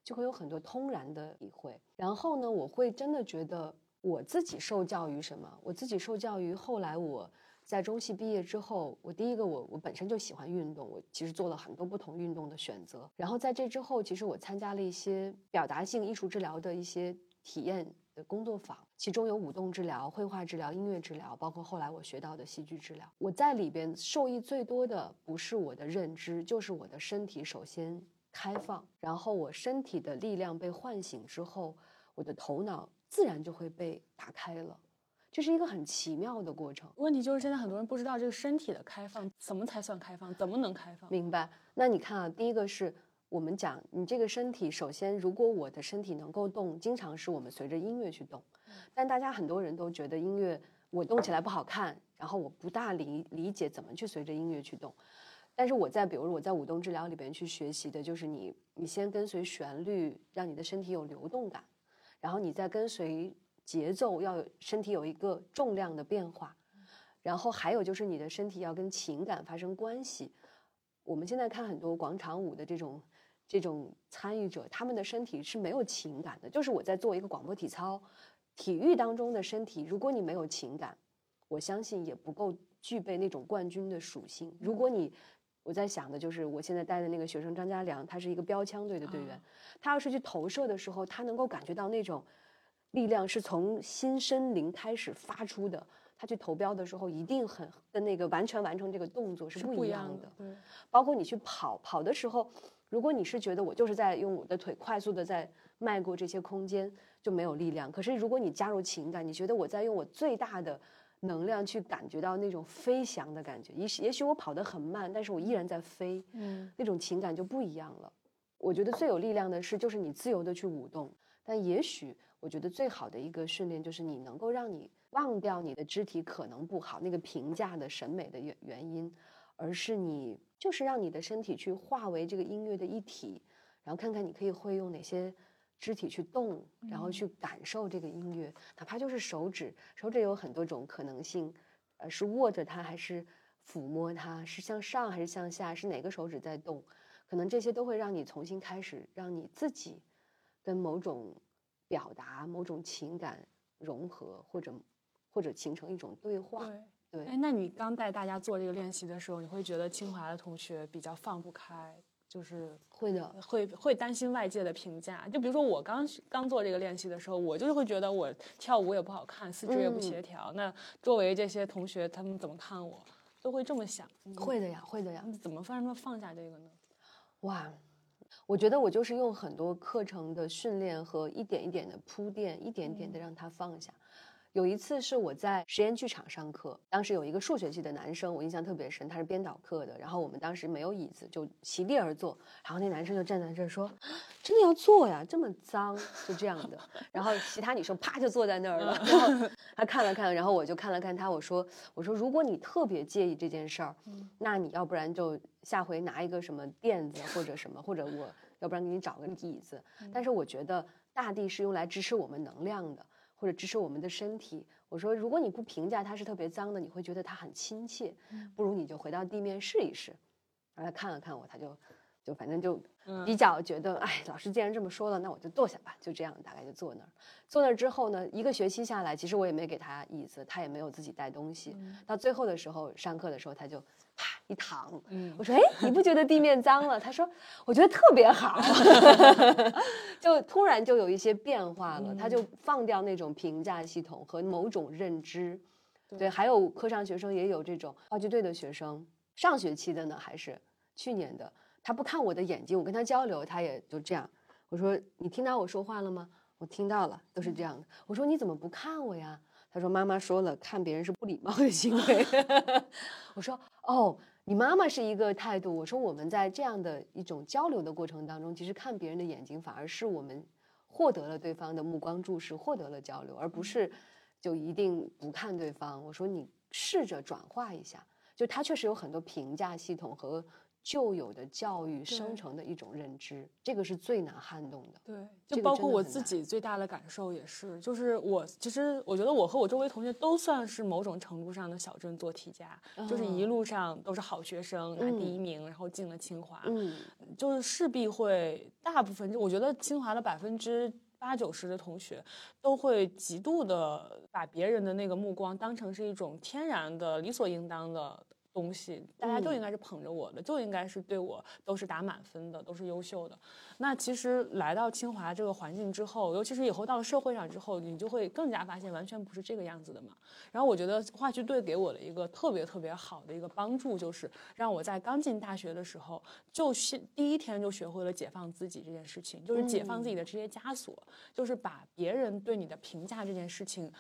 就会有很多通然的体会。然后呢，我会真的觉得我自己受教于什么？我自己受教于后来我在中戏毕业之后，我第一个我我本身就喜欢运动，我其实做了很多不同运动的选择。然后在这之后，其实我参加了一些表达性艺术治疗的一些体验工作坊，其中有舞动治疗、绘画治疗、音乐治疗，包括后来我学到的戏剧治疗。我在里边受益最多的不是我的认知，就是我的身体首先开放，然后我身体的力量被唤醒之后，我的头脑自然就会被打开了。这是一个很奇妙的过程。问题就是现在很多人不知道这个身体的开放怎么才算开放，怎么能开放？明白？那你看啊，第一个是我们讲你这个身体，首先如果我的身体能够动，经常是我们随着音乐去动，但大家很多人都觉得音乐我动起来不好看，然后我不大理理解怎么去随着音乐去动。但是我在比如我在舞动治疗里边去学习的就是你你先跟随旋律，让你的身体有流动感，然后你再跟随节奏，要有身体有一个重量的变化，然后还有就是你的身体要跟情感发生关系。我们现在看很多广场舞的这种这种参与者，他们的身体是没有情感的。就是我在做一个广播体操，体育当中的身体，如果你没有情感，我相信也不够具备那种冠军的属性。如果你我在想的就是，我现在带的那个学生张家良，他是一个标枪队的队员，他要是去投射的时候，他能够感觉到那种力量是从心身灵开始发出的。他去投标的时候，一定很跟那个完全完成这个动作是不一样的。对，包括你去跑跑的时候，如果你是觉得我就是在用我的腿快速的在迈过这些空间，就没有力量。可是如果你加入情感，你觉得我在用我最大的能量去感觉到那种飞翔的感觉，也许也许我跑得很慢，但是我依然在飞，嗯，那种情感就不一样了。我觉得最有力量的是，就是你自由的去舞动。但也许我觉得最好的一个训练，就是你能够让你忘掉你的肢体可能不好那个评价的审美的原原因，而是你就是让你的身体去化为这个音乐的一体，然后看看你可以会用哪些肢体去动，然后去感受这个音乐，哪怕就是手指，手指有很多种可能性，呃，是握着它还是抚摸它，是向上还是向下，是哪个手指在动，可能这些都会让你重新开始，让你自己跟某种表达、某种情感融合，或者或者形成一种对话。对。对哎，那你刚带大家做这个练习的时候，你会觉得清华的同学比较放不开，就是会的，会会担心外界的评价。就比如说我刚刚做这个练习的时候，我就是会觉得我跳舞也不好看，四肢也不协调。那周围这些同学他们怎么看我，都会这么想。会的呀，会的呀。怎么让他们放下这个呢？哇，我觉得我就是用很多课程的训练和一点一点的铺垫，一点点的让他放下。有一次是我在实验剧场上课，当时有一个数学系的男生，我印象特别深，他是编导课的。然后我们当时没有椅子，就席地而坐。然后那男生就站在这儿说：“真的要坐呀，这么脏。”就这样的。然后其他女生啪就坐在那儿了。然后 他看了看，然后我就看了看他，我说：“我说如果你特别介意这件事儿，那你要不然就下回拿一个什么垫子或者什么，或者我要不然给你找个椅子。但是我觉得大地是用来支持我们能量的。”或者支持我们的身体。我说，如果你不评价它是特别脏的，你会觉得它很亲切，不如你就回到地面试一试。然后他看了看我，他就就反正就比较觉得，哎，老师既然这么说了，那我就坐下吧。就这样，大概就坐那儿。坐那儿之后呢，一个学期下来，其实我也没给他椅子，他也没有自己带东西。到最后的时候，上课的时候，他就啪一躺。我说，哎，你不觉得地面脏了？他说，我觉得特别好。就突然就有一些变化了，他就放掉那种评价系统和某种认知。对，还有课上学生也有这种话剧队的学生，上学期的呢还是去年的，他不看我的眼睛，我跟他交流，他也就这样。我说，你听到我说话了吗？我听到了，都是这样的。我说你怎么不看我呀？他说妈妈说了，看别人是不礼貌的行为。我说哦，你妈妈是一个态度。我说我们在这样的一种交流的过程当中，其实看别人的眼睛，反而是我们获得了对方的目光注视，获得了交流，而不是就一定不看对方。我说你试着转化一下，就他确实有很多评价系统和。旧有的教育生成的一种认知，这个是最难撼动的。对，就包括我自己最大的感受也是，就是我其实我觉得我和我周围同学都算是某种程度上的小镇做题家，就是一路上都是好学生，拿第一名，然后进了清华，嗯，就是势必会大部分，就我觉得清华的百分之。八九十的同学，都会极度的把别人的那个目光当成是一种天然的、理所应当的。东西，大家就应该是捧着我的，就应该是对我都是打满分的，都是优秀的。那其实来到清华这个环境之后，尤其是以后到了社会上之后，你就会更加发现完全不是这个样子的嘛。然后我觉得话剧队给我的一个特别特别好的一个帮助，就是让我在刚进大学的时候，就是第一天就学会了解放自己这件事情，就是解放自己的这些枷锁，就是把别人对你的评价这件事情。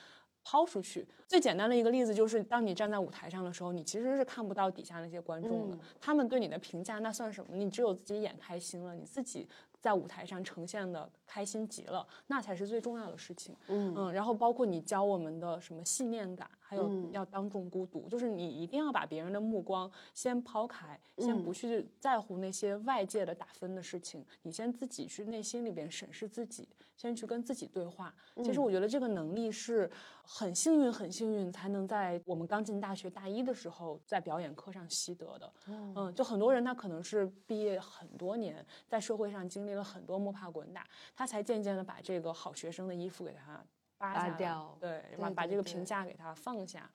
抛出去，最简单的一个例子就是，当你站在舞台上的时候，你其实是看不到底下那些观众的，他们对你的评价那算什么？你只有自己演开心了，你自己。在舞台上呈现的开心极了，那才是最重要的事情。嗯嗯，然后包括你教我们的什么信念感，还有要当众孤独，就是你一定要把别人的目光先抛开，先不去在乎那些外界的打分的事情，你先自己去内心里边审视自己，先去跟自己对话。其实我觉得这个能力是很幸运，很幸运才能在我们刚进大学大一的时候在表演课上习得的。嗯，就很多人他可能是毕业很多年，在社会上经历。了很多摸爬滚打，他才渐渐的把这个好学生的衣服给他扒掉，对，把把这个评价给他放下。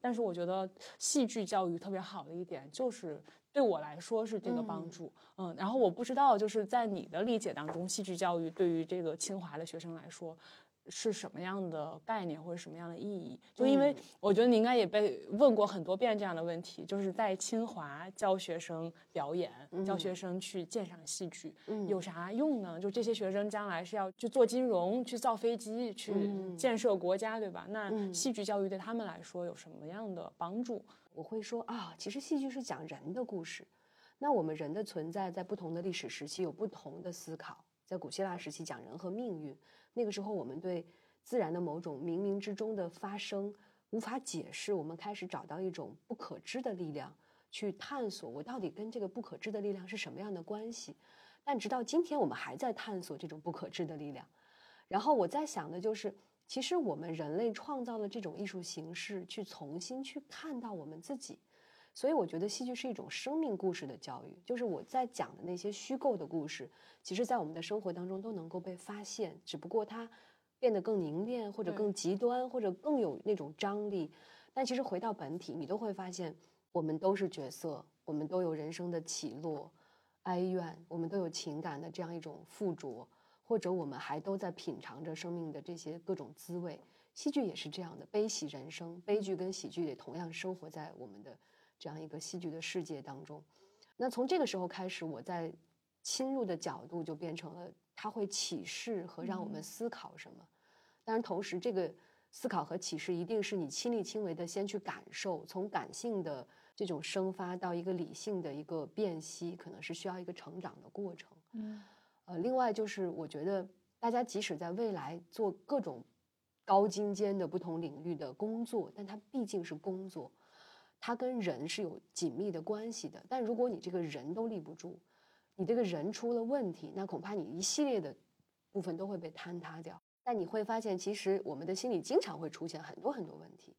但是我觉得戏剧教育特别好的一点，就是对我来说是这个帮助。嗯，然后我不知道，就是在你的理解当中，戏剧教育对于这个清华的学生来说。是什么样的概念或者什么样的意义？就因为我觉得你应该也被问过很多遍这样的问题，就是在清华教学生表演，教学生去鉴赏戏剧，有啥用呢？就这些学生将来是要去做金融、去造飞机、去建设国家，对吧？那戏剧教育对他们来说有什么样的帮助？我会说啊，其实戏剧是讲人的故事。那我们人的存在在不同的历史时期有不同的思考，在古希腊时期讲人和命运。那个时候，我们对自然的某种冥冥之中的发生无法解释，我们开始找到一种不可知的力量，去探索我到底跟这个不可知的力量是什么样的关系。但直到今天，我们还在探索这种不可知的力量。然后我在想的就是，其实我们人类创造了这种艺术形式，去重新去看到我们自己。所以我觉得戏剧是一种生命故事的教育，就是我在讲的那些虚构的故事，其实在我们的生活当中都能够被发现，只不过它变得更凝练，或者更极端，或者更有那种张力。但其实回到本体，你都会发现，我们都是角色，我们都有人生的起落、哀怨，我们都有情感的这样一种附着，或者我们还都在品尝着生命的这些各种滋味。戏剧也是这样的，悲喜人生，悲剧跟喜剧也同样生活在我们的。这样一个戏剧的世界当中，那从这个时候开始，我在侵入的角度就变成了它会启示和让我们思考什么。当然，同时这个思考和启示一定是你亲力亲为的先去感受，从感性的这种生发到一个理性的一个辨析，可能是需要一个成长的过程。嗯，呃，另外就是我觉得大家即使在未来做各种高精尖的不同领域的工作，但它毕竟是工作。它跟人是有紧密的关系的，但如果你这个人都立不住，你这个人出了问题，那恐怕你一系列的部分都会被坍塌掉。但你会发现，其实我们的心里经常会出现很多很多问题，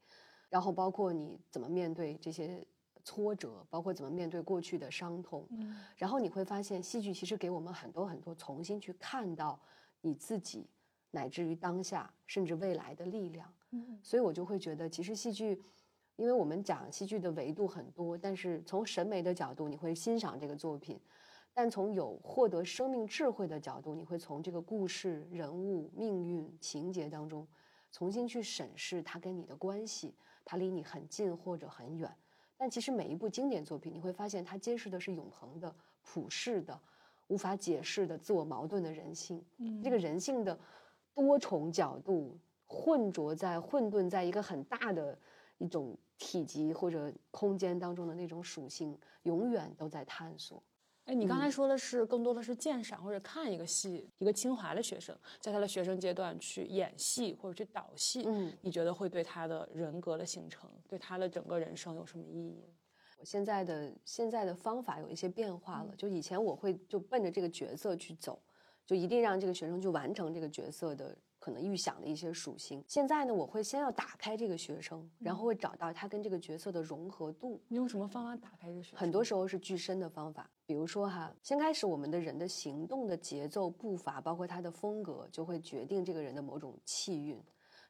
然后包括你怎么面对这些挫折，包括怎么面对过去的伤痛，嗯然后你会发现，戏剧其实给我们很多很多重新去看到你自己，乃至于当下甚至未来的力量。嗯所以我就会觉得，其实戏剧。因为我们讲戏剧的维度很多，但是从审美的角度，你会欣赏这个作品；但从有获得生命智慧的角度，你会从这个故事、人物、命运、情节当中重新去审视它跟你的关系，它离你很近或者很远。但其实每一部经典作品，你会发现它揭示的是永恒的、普世的、无法解释的自我矛盾的人性。嗯，这个人性的多重角度混浊在混沌在一个很大的。一种体积或者空间当中的那种属性，永远都在探索。哎，你刚才说的是更多的是鉴赏或者看一个戏，一个清华的学生在他的学生阶段去演戏或者去导戏，嗯，你觉得会对他的人格的形成，对他的整个人生有什么意义？我现在的现在的方法有一些变化了，就以前我会就奔着这个角色去走，就一定让这个学生去完成这个角色的。可能预想的一些属性。现在呢，我会先要打开这个学生，然后会找到他跟这个角色的融合度。你用什么方法打开这学生？很多时候是具身的方法，比如说哈，先开始我们的人的行动的节奏、步伐，包括他的风格，就会决定这个人的某种气运。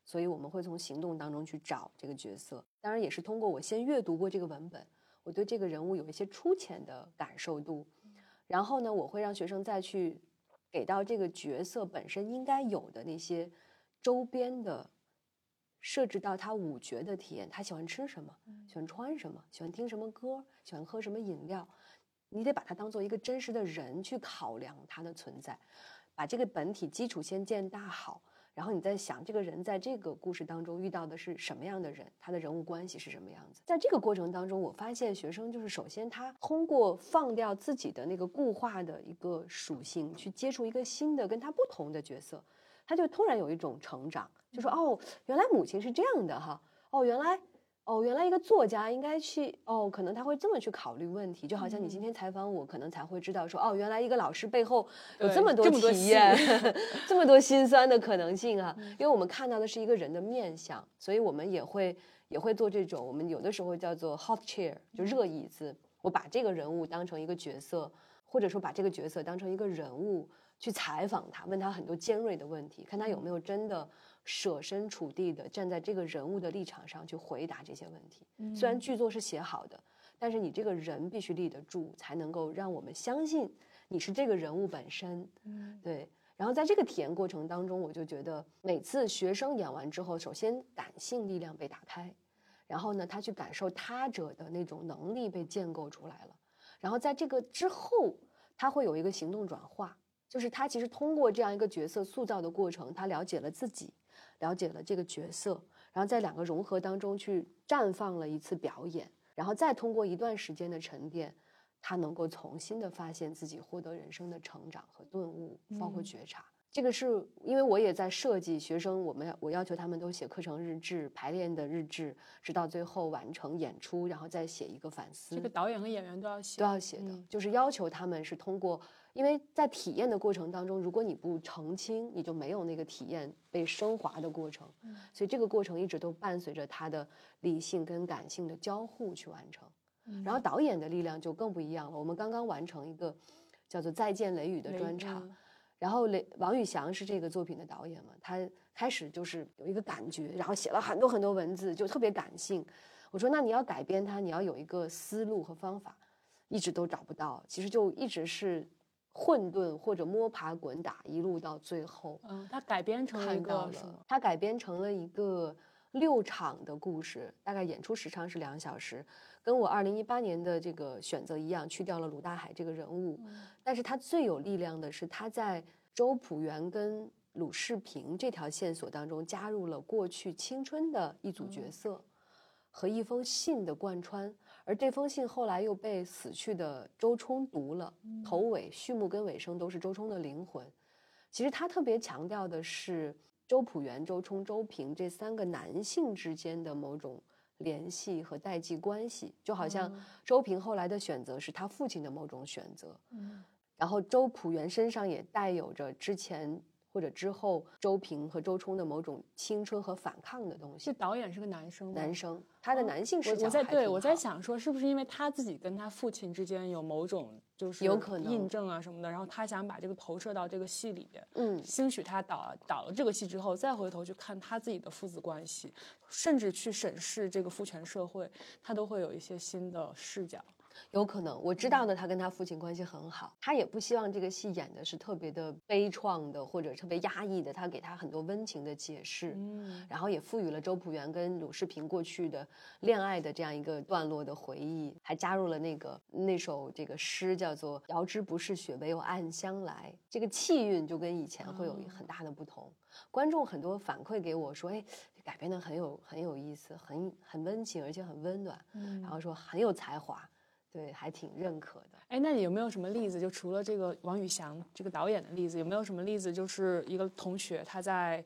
所以我们会从行动当中去找这个角色，当然也是通过我先阅读过这个文本，我对这个人物有一些粗浅的感受度，然后呢，我会让学生再去给到这个角色本身应该有的那些周边的设置到他五觉的体验，他喜欢吃什么，喜欢穿什么，喜欢听什么歌，喜欢喝什么饮料，你得把他当做一个真实的人去考量他的存在，把这个本体基础先建大好。然后你在想，这个人在这个故事当中遇到的是什么样的人，他的人物关系是什么样子？在这个过程当中，我发现学生就是首先他通过放掉自己的那个固化的一个属性，去接触一个新的跟他不同的角色，他就突然有一种成长，就说哦，原来母亲是这样的哈，哦，原来。哦，原来一个作家应该去哦，可能他会这么去考虑问题，就好像你今天采访我，可能才会知道说哦，原来一个老师背后有这么多体验，这么多心酸的可能性啊。因为我们看到的是一个人的面相，所以我们也会也会做这种，我们有的时候叫做 hot chair，就热椅子。我把这个人物当成一个角色，或者说把这个角色当成一个人物去采访他，问他很多尖锐的问题，看他有没有真的。设身处地的站在这个人物的立场上去回答这些问题。虽然剧作是写好的，但是你这个人必须立得住，才能够让我们相信你是这个人物本身。嗯，对。然后在这个体验过程当中，我就觉得每次学生演完之后，首先感性力量被打开，然后呢，他去感受他者的那种能力被建构出来了。然后在这个之后，他会有一个行动转化，就是他其实通过这样一个角色塑造的过程，他了解了自己。了解了这个角色，然后在两个融合当中去绽放了一次表演，然后再通过一段时间的沉淀，他能够重新的发现自己，获得人生的成长和顿悟，包括觉察。这个是因为我也在设计学生，我们要我要求他们都写课程日志、排练的日志，直到最后完成演出，然后再写一个反思。这个导演和演员都要写，都要写的，就是要求他们是通过。因为在体验的过程当中，如果你不澄清，你就没有那个体验被升华的过程。所以这个过程一直都伴随着他的理性跟感性的交互去完成。然后导演的力量就更不一样了。我们刚刚完成一个叫做《再见雷雨》的专场，然后雷王宇翔是这个作品的导演嘛，他开始就是有一个感觉，然后写了很多很多文字，就特别感性。我说那你要改编它，你要有一个思路和方法，一直都找不到。其实就一直是。混沌或者摸爬滚打，一路到最后，嗯，它改编成了一个，它改编成了一个六场的故事，大概演出时长是两小时，跟我二零一八年的这个选择一样，去掉了鲁大海这个人物，但是他最有力量的是他在周朴园跟鲁世平这条线索当中加入了过去青春的一组角色，和一封信的贯穿。而这封信后来又被死去的周冲读了，头尾、序幕跟尾声都是周冲的灵魂。其实他特别强调的是周朴园、周冲、周平这三个男性之间的某种联系和代际关系，就好像周平后来的选择是他父亲的某种选择。嗯，然后周朴园身上也带有着之前。或者之后，周平和周冲的某种青春和反抗的东西。这导演是个男生，男生，他的男性视角。我在对我在想说，是不是因为他自己跟他父亲之间有某种就是有可能印证啊什么的，然后他想把这个投射到这个戏里边。嗯，兴许他导导了这个戏之后，再回头去看他自己的父子关系，甚至去审视这个父权社会，他都会有一些新的视角。有可能，我知道的，他跟他父亲关系很好，他也不希望这个戏演的是特别的悲怆的，或者特别压抑的，他给他很多温情的解释，嗯，然后也赋予了周朴园跟鲁世平过去的恋爱的这样一个段落的回忆，还加入了那个那首这个诗叫做“遥知不是雪，唯有暗香来”，这个气韵就跟以前会有很大的不同。观众很多反馈给我说，哎，改编的很有很有意思，很很温情，而且很温暖，嗯，然后说很有才华。对，还挺认可的。哎，那你有没有什么例子？就除了这个王宇翔这个导演的例子，有没有什么例子？就是一个同学他在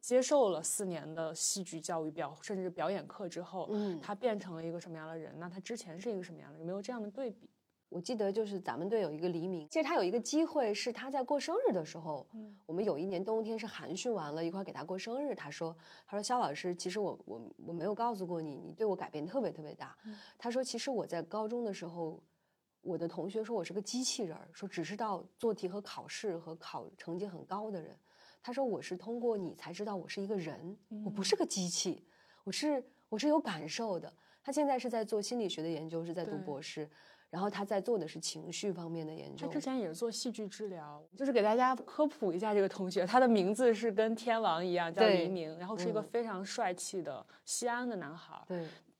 接受了四年的戏剧教育表，甚至表演课之后，嗯，他变成了一个什么样的人？那他之前是一个什么样的？有没有这样的对比？我记得就是咱们队有一个黎明，其实他有一个机会是他在过生日的时候，嗯我们有一年冬天是寒训完了一块给他过生日，他说他说肖老师，其实我我我没有告诉过你，你对我改变特别特别大。他说其实我在高中的时候。我的同学说我是个机器人，说只知道做题和考试和考成绩很高的人。他说我是通过你才知道我是一个人，我不是个机器，我是我是有感受的。他现在是在做心理学的研究，是在读博士，然后他在做的是情绪方面的研究。他之前也是做戏剧治疗，就是给大家科普一下这个同学，他的名字是跟天王一样，叫黎明，然后是一个嗯非常帅气的西安的男孩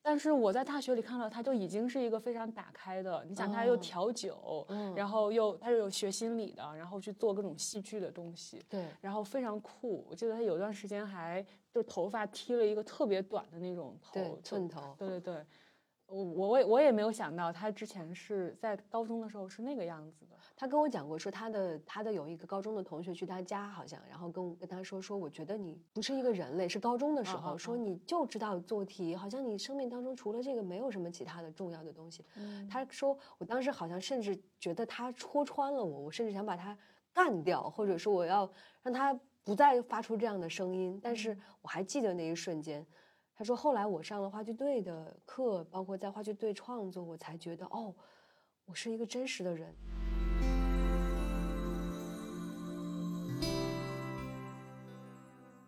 但是我在大学里看到他就已经是一个非常打开的，你想他又哦调酒，嗯然后又他又有学心理的，然后去做各种戏剧的东西，对然后非常酷。我记得他有段时间还就头发剃了一个特别短的那种头，寸头，对对对，我我也我也没有想到他之前是在高中的时候是那个样子的。他跟我讲过，说他的他的有一个高中的同学去他家，好像，然后跟跟他说说，我觉得你不是一个人类，是高中的时候，说你就知道做题，好像你生命当中除了这个没有什么其他的重要的东西。嗯他说，我当时好像甚至觉得他戳穿了我，我甚至想把他干掉，或者说我要让他不再发出这样的声音。但是我还记得那一瞬间。他说，后来我上了话剧队的课，包括在话剧队创作，我才觉得，哦，我是一个真实的人。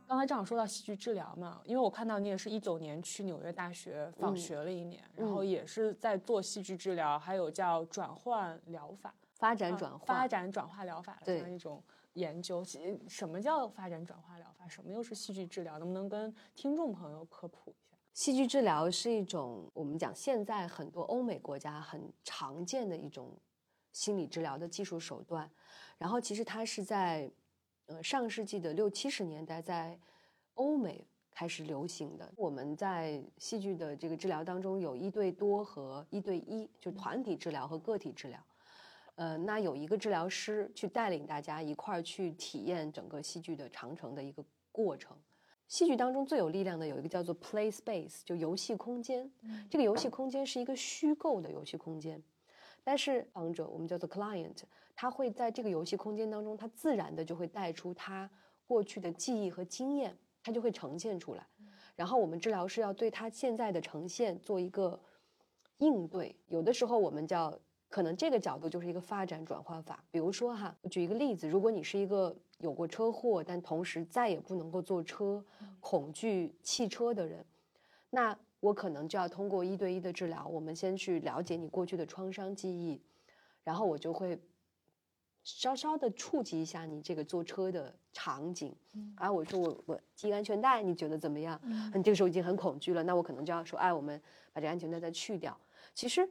刚才正好说到戏剧治疗嘛，因为我看到你也是一九年去纽约大学访嗯学了一年，然后嗯也是在做戏剧治疗，还有叫转换疗法、发展啊转化，发展转化疗法的这样一种研究。其什么叫发展转化疗法？什么又是戏剧治疗？能不能跟听众朋友科普一下？戏剧治疗是一种我们讲现在很多欧美国家很常见的一种心理治疗的技术手段。然后其实它是在呃上世纪的六七十年代在欧美开始流行的。我们在戏剧的这个治疗当中有一对多和一对一，就团体治疗和个体治疗。呃，那有一个治疗师去带领大家一块儿去体验整个戏剧的长城的一个过程。戏剧当中最有力量的有一个叫做 play space，就游戏空间。这个游戏空间是一个虚构的游戏空间，但是访者我们叫做 client，他会在这个游戏空间当中，他自然的就会带出他过去的记忆和经验，他就会呈现出来。然后我们治疗师要对他现在的呈现做一个应对。有的时候我们叫可能这个角度就是一个发展转换法。比如说哈，我举一个例子，如果你是一个有过车祸，但同时再也不能够坐车，恐惧汽车的人，那我可能就要通过一对一的治疗，我们先去了解你过去的创伤记忆，然后我就会稍稍的触及一下你这个坐车的场景。啊，我说我我系安全带，你觉得怎么样？你 这个时候已经很恐惧了，那我可能就要说，哎，我们把这个安全带再去掉。其实。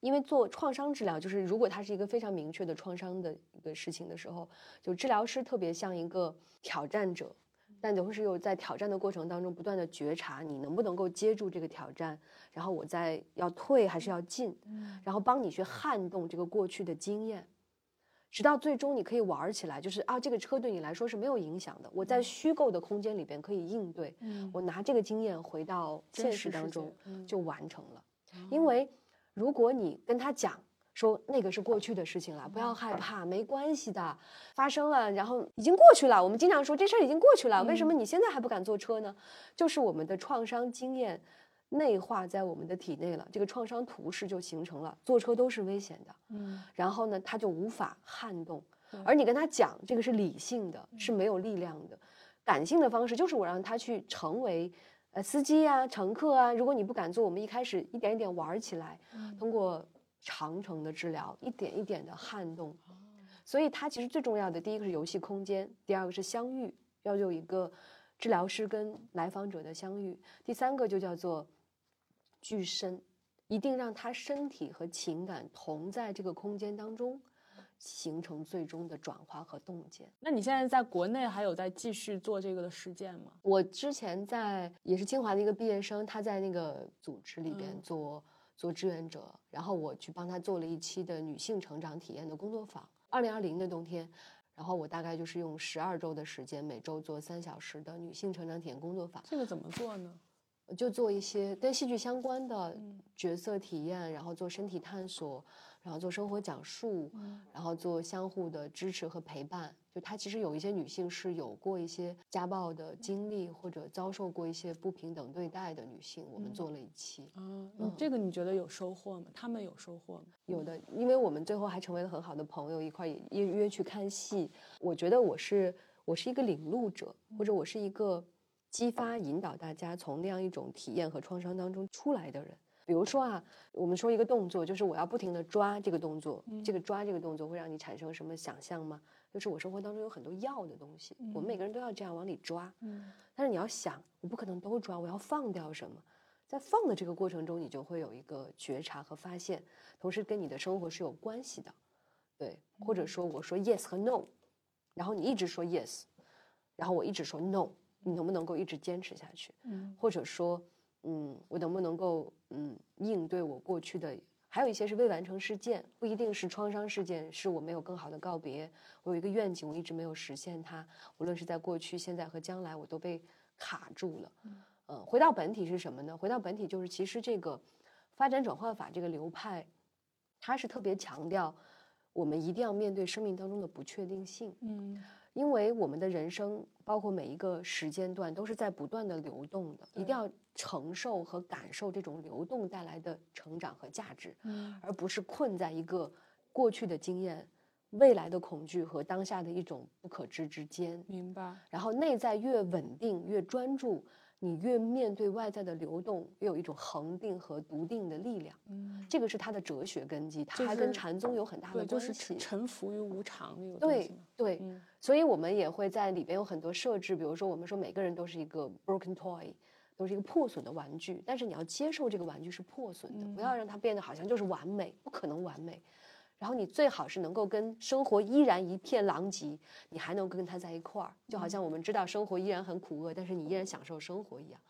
因为做创伤治疗，就是如果它是一个非常明确的创伤的一个事情的时候，就治疗师特别像一个挑战者，但同时又在挑战的过程当中不断的觉察你能不能够接住这个挑战，然后我再要退还是要进，然后帮你去撼动这个过去的经验，直到最终你可以玩起来，就是啊，这个车对你来说是没有影响的，我在虚构的空间里边可以应对，我拿这个经验回到现实当中嗯。就完成了，因为。如果你跟他讲说那个是过去的事情了，不要害怕，没关系的，发生了，然后已经过去了。我们经常说这事儿已经过去了，为什么你现在还不敢坐车呢？就是我们的创伤经验内化在我们的体内了，这个创伤图式就形成了，坐车都是危险的。嗯，然后呢，他就无法撼动。而你跟他讲这个是理性的，是没有力量的，感性的方式就是我让他去成为。呃，司机啊，乘客啊，如果你不敢做，我们一开始一点一点玩起来，通过长城的治疗，一点一点的撼动。所以它其实最重要的，第一个是游戏空间，第二个是相遇，要有一个治疗师跟来访者的相遇，第三个就叫做具身，一定让他身体和情感同在这个空间当中。形成最终的转化和洞见。那你现在在国内还有在继续做这个的实践吗？我之前在也是清华的一个毕业生，他在那个组织里边嗯做、做志愿者，然后我去帮他做了一期的女性成长体验的工作坊。二零二零的冬天，然后我大概就是用十二周的时间，每周做三小时的女性成长体验工作坊。这个怎么做呢？就做一些跟戏剧相关的嗯角色体验，然后做身体探索，然后做生活讲述，然后做相互的支持和陪伴。就她其实有一些女性是有过一些家暴的经历，或者遭受过一些不平等对待的女性，我们做了一期。嗯，嗯这个你觉得有收获吗？他们有收获吗？有的，因为我们最后还成为了很好的朋友，一块也约约去看戏。我觉得我是我是一个领路者，或者我是一个激发引导大家从那样一种体验和创伤当中出来的人。比如说啊，我们说一个动作，就是我要不停的抓这个动作，这个抓这个动作会让你产生什么想象吗？就是我生活当中有很多要的东西，我们每个人都要这样往里抓。嗯，但是你要想，我不可能都抓，我要放掉什么？在放的这个过程中，你就会有一个觉察和发现，同时跟你的生活是有关系的。对，或者说我说 yes 和 no，然后你一直说 yes，然后我一直说 no，你能不能够一直坚持下去？嗯，或者说。嗯，我能不能够嗯应对我过去的？还有一些是未完成事件，不一定是创伤事件，是我没有更好的告别。我有一个愿景，我一直没有实现它。无论是在过去、现在和将来，我都被卡住了。嗯，回到本体是什么呢？回到本体就是，其实这个发展转换法这个流派，它是特别强调我们一定要面对生命当中的不确定性。嗯。因为我们的人生，包括每一个时间段，都是在不断的流动的，一定要承受和感受这种流动带来的成长和价值，而不是困在一个过去的经验、未来的恐惧和当下的一种不可知之间。明白。然后内在越稳定、越专注。你越面对外在的流动，越有一种恒定和笃定的力量。嗯，这个是他的哲学根基，他还跟禅宗有很大的关系。就是臣服于无常那个对对，所以我们也会在里边有很多设置，比如说我们说每个人都是一个 broken toy，都是一个破损的玩具，但是你要接受这个玩具是破损的，不要让它变得好像就是完美，不可能完美。然后你最好是能够跟生活依然一片狼藉，你还能跟他在一块儿，就好像我们知道生活依然很苦厄，但是你依然享受生活一样。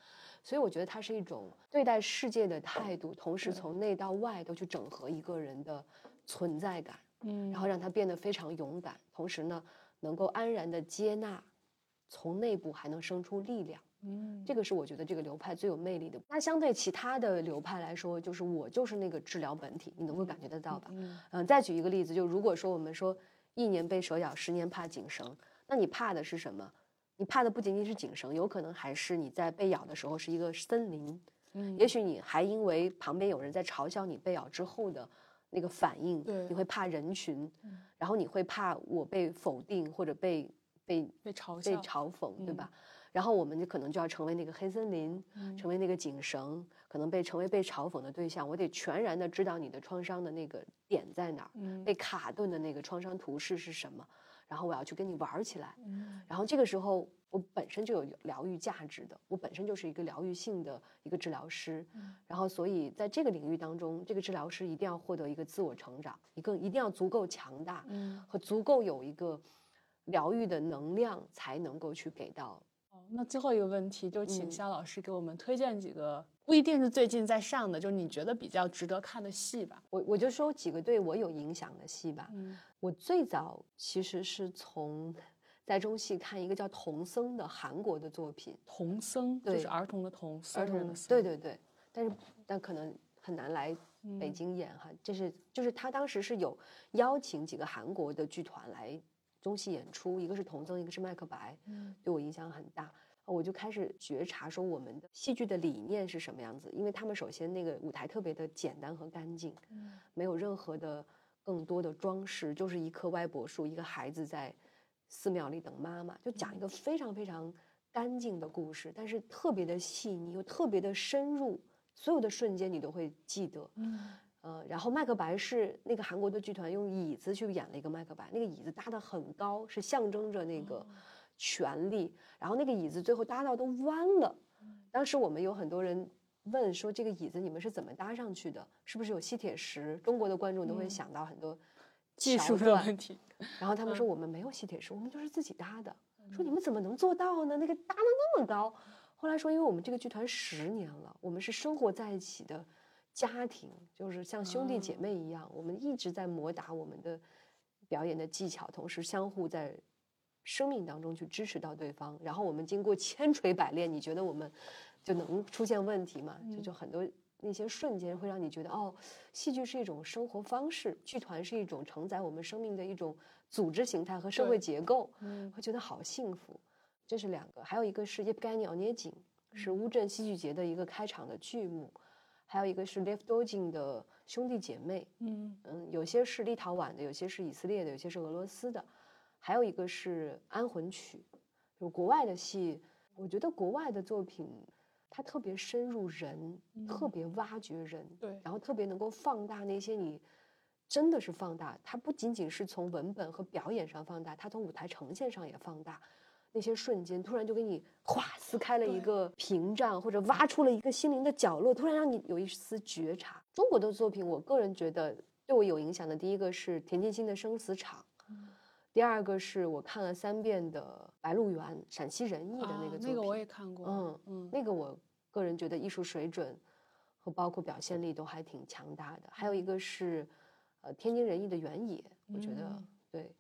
所以我觉得它是一种对待世界的态度，同时从内到外都去整合一个人的存在感，嗯，然后让他变得非常勇敢，同时呢，能够安然的接纳，从内部还能生出力量。嗯，这个是我觉得这个流派最有魅力的。那相对其他的流派来说，就是我就是那个治疗本体，你能够感觉得到吧？嗯，再举一个例子，就如果说我们说一年被蛇咬，十年怕井绳，那你怕的是什么？你怕的不仅仅是井绳，有可能还是你在被咬的时候是一个森林。嗯，也许你还因为旁边有人在嘲笑你被咬之后的那个反应，对，你会怕人群，然后你会怕我被否定或者被被被嘲笑、被嘲讽，对吧？然后我们就可能就要成为那个黑森林，成为那个井绳，可能被成为被嘲讽的对象。我得全然的知道你的创伤的那个点在哪儿，被卡顿的那个创伤图式是什么，然后我要去跟你玩起来。然后这个时候我本身就有疗愈价值的，我本身就是一个疗愈性的一个治疗师。然后所以在这个领域当中，这个治疗师一定要获得一个自我成长，一个一定要足够强大，和足够有一个疗愈的能量，才能够去给到。那最后一个问题，就请肖老师给我们推荐几个，不一定是最近在上的，就是你觉得比较值得看的戏吧。我我就说几个对我有影响的戏吧。嗯，我最早其实是从在中戏看一个叫《童僧》的韩国的作品，《童僧》就是儿童的童，儿童的僧对对对，但是但可能很难来北京演哈。这是就是他当时是有邀请几个韩国的剧团来。中戏演出，一个是童僧，一个是麦克白，嗯，对我影响很大。我就开始觉察说，我们的戏剧的理念是什么样子？因为他们首先那个舞台特别的简单和干净，嗯，没有任何的更多的装饰，就是一棵歪柏树，一个孩子在寺庙里等妈妈，就讲一个非常非常干净的故事，但是特别的细腻又特别的深入，所有的瞬间你都会记得，嗯。呃，然后麦克白是那个韩国的剧团用椅子去演了一个麦克白，那个椅子搭得很高，是象征着那个权力。然后那个椅子最后搭到都弯了。当时我们有很多人问说，这个椅子你们是怎么搭上去的？是不是有吸铁石？中国的观众都会想到很多技术的问题。然后他们说我们没有吸铁石，我们就是自己搭的。说你们怎么能做到呢？那个搭的那么高。后来说，因为我们这个剧团十年了，我们是生活在一起的。家庭就是像兄弟姐妹一样，我们一直在磨打我们的表演的技巧，同时相互在生命当中去支持到对方。然后我们经过千锤百炼，你觉得我们就能出现问题吗？就就很多那些瞬间，会让你觉得哦，戏剧是一种生活方式，剧团是一种承载我们生命的一种组织形态和社会结构，嗯会觉得好幸福。这是两个，还有一个是《叶不该鸟捏紧》，是乌镇戏剧节的一个开场的剧目，还有一个是 Lev Dojin 的兄弟姐妹，嗯。嗯，有些是立陶宛的，有些是以色列的，有些是俄罗斯的，还有一个是《安魂曲》，就国外的戏，我觉得国外的作品，它特别深入人，特别挖掘人，对。然后特别能够放大那些你真的是放大，它不仅仅是从文本和表演上放大，它从舞台呈现上也放大。那些瞬间，突然就给你哗撕开了一个屏障，或者挖出了一个心灵的角落，突然让你有一丝觉察。中国的作品，我个人觉得对我有影响的，第一个是田沁鑫的《生死场》，第二个是我看了三遍的《白鹿原》，陕西人艺的那个作品。啊那个我也看过，嗯嗯那个我个人觉得艺术水准和包括表现力都还挺强大的。还有一个是呃天津人艺的原野，我觉得、嗯对，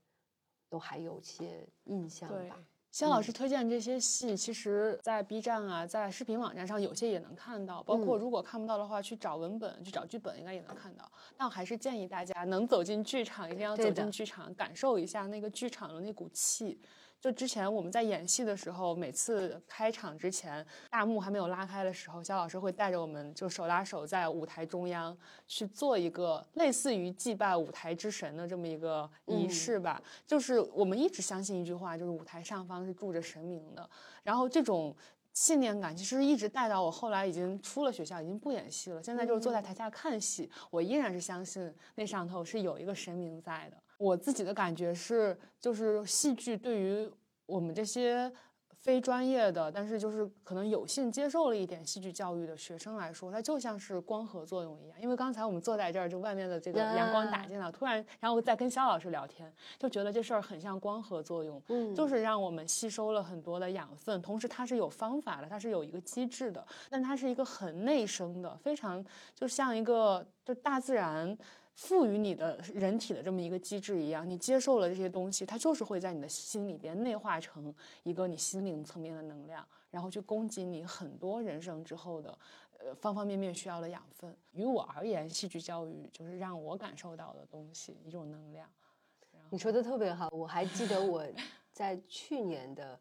都还有些印象对吧。。肖老师推荐这些戏，其实，在 B 站啊，在视频网站上有些也能看到。包括嗯如果看不到的话，去找文本、去找剧本，应该也能看到。但我还是建议大家能走进剧场，一定要走进剧场，感受一下那个剧场的那股气。就之前我们在演戏的时候，每次开场之前，大幕还没有拉开的时候，肖老师会带着我们就手拉手在舞台中央去做一个类似于祭拜舞台之神的这么一个仪嗯式吧。就是我们一直相信一句话，就是舞台上方是住着神明的。然后这种信念感其实一直带到我后来已经出了学校，已经不演戏了。现在就是坐在台下看戏，我依然是相信那上头是有一个神明在的。我自己的感觉是，就是戏剧对于我们这些非专业的，但是就是可能有幸接受了一点戏剧教育的学生来说，它就像是光合作用一样。因为刚才我们坐在这儿，就外面的这个阳光打进来，突然，然后再跟肖老师聊天，就觉得这事儿很像光合作用，嗯就是让我们吸收了很多的养分，同时它是有方法的，它是有一个机制的，但它是一个很内生的，非常就像一个就大自然。赋予你的人体的这么一个机制一样，你接受了这些东西，它就是会在你的心里边内化成一个你心灵层面的能量，然后去供给你很多人生之后的，呃方方面面需要的养分。于我而言，戏剧教育就是让我感受到的东西，一种能量。你说的特别好，我还记得我在去年的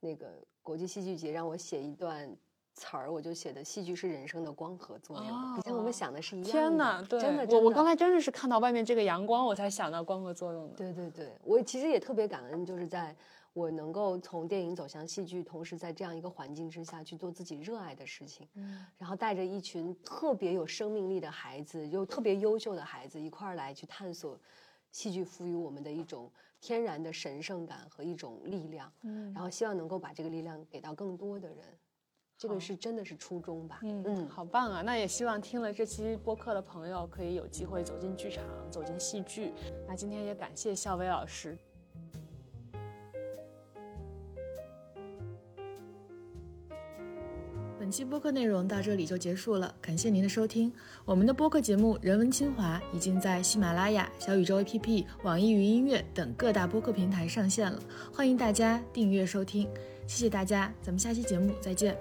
那个国际戏剧节让我写一段词儿，我就写的戏剧是人生的光合作用，你像我哦们想的是一样的。天哪，对，真的，我真的我刚才真的是看到外面这个阳光，我才想到光合作用的。对对对，我其实也特别感恩，就是在我能够从电影走向戏剧，同时在这样一个环境之下去做自己热爱的事情，嗯然后带着一群特别有生命力的孩子，又特别优秀的孩子一块儿来去探索戏剧赋予我们的一种天然的神圣感和一种力量，嗯然后希望能够把这个力量给到更多的人，这个是真的是初衷吧？嗯嗯，好棒啊！那也希望听了这期播客的朋友可以有机会走进剧场，走进戏剧。那今天也感谢肖薇老师。本期播客内容到这里就结束了，感谢您的收听。我们的播客节目《人文清华》已经在喜马拉雅、小宇宙 APP、网易云音乐等各大播客平台上线了，欢迎大家订阅收听。谢谢大家，咱们下期节目再见。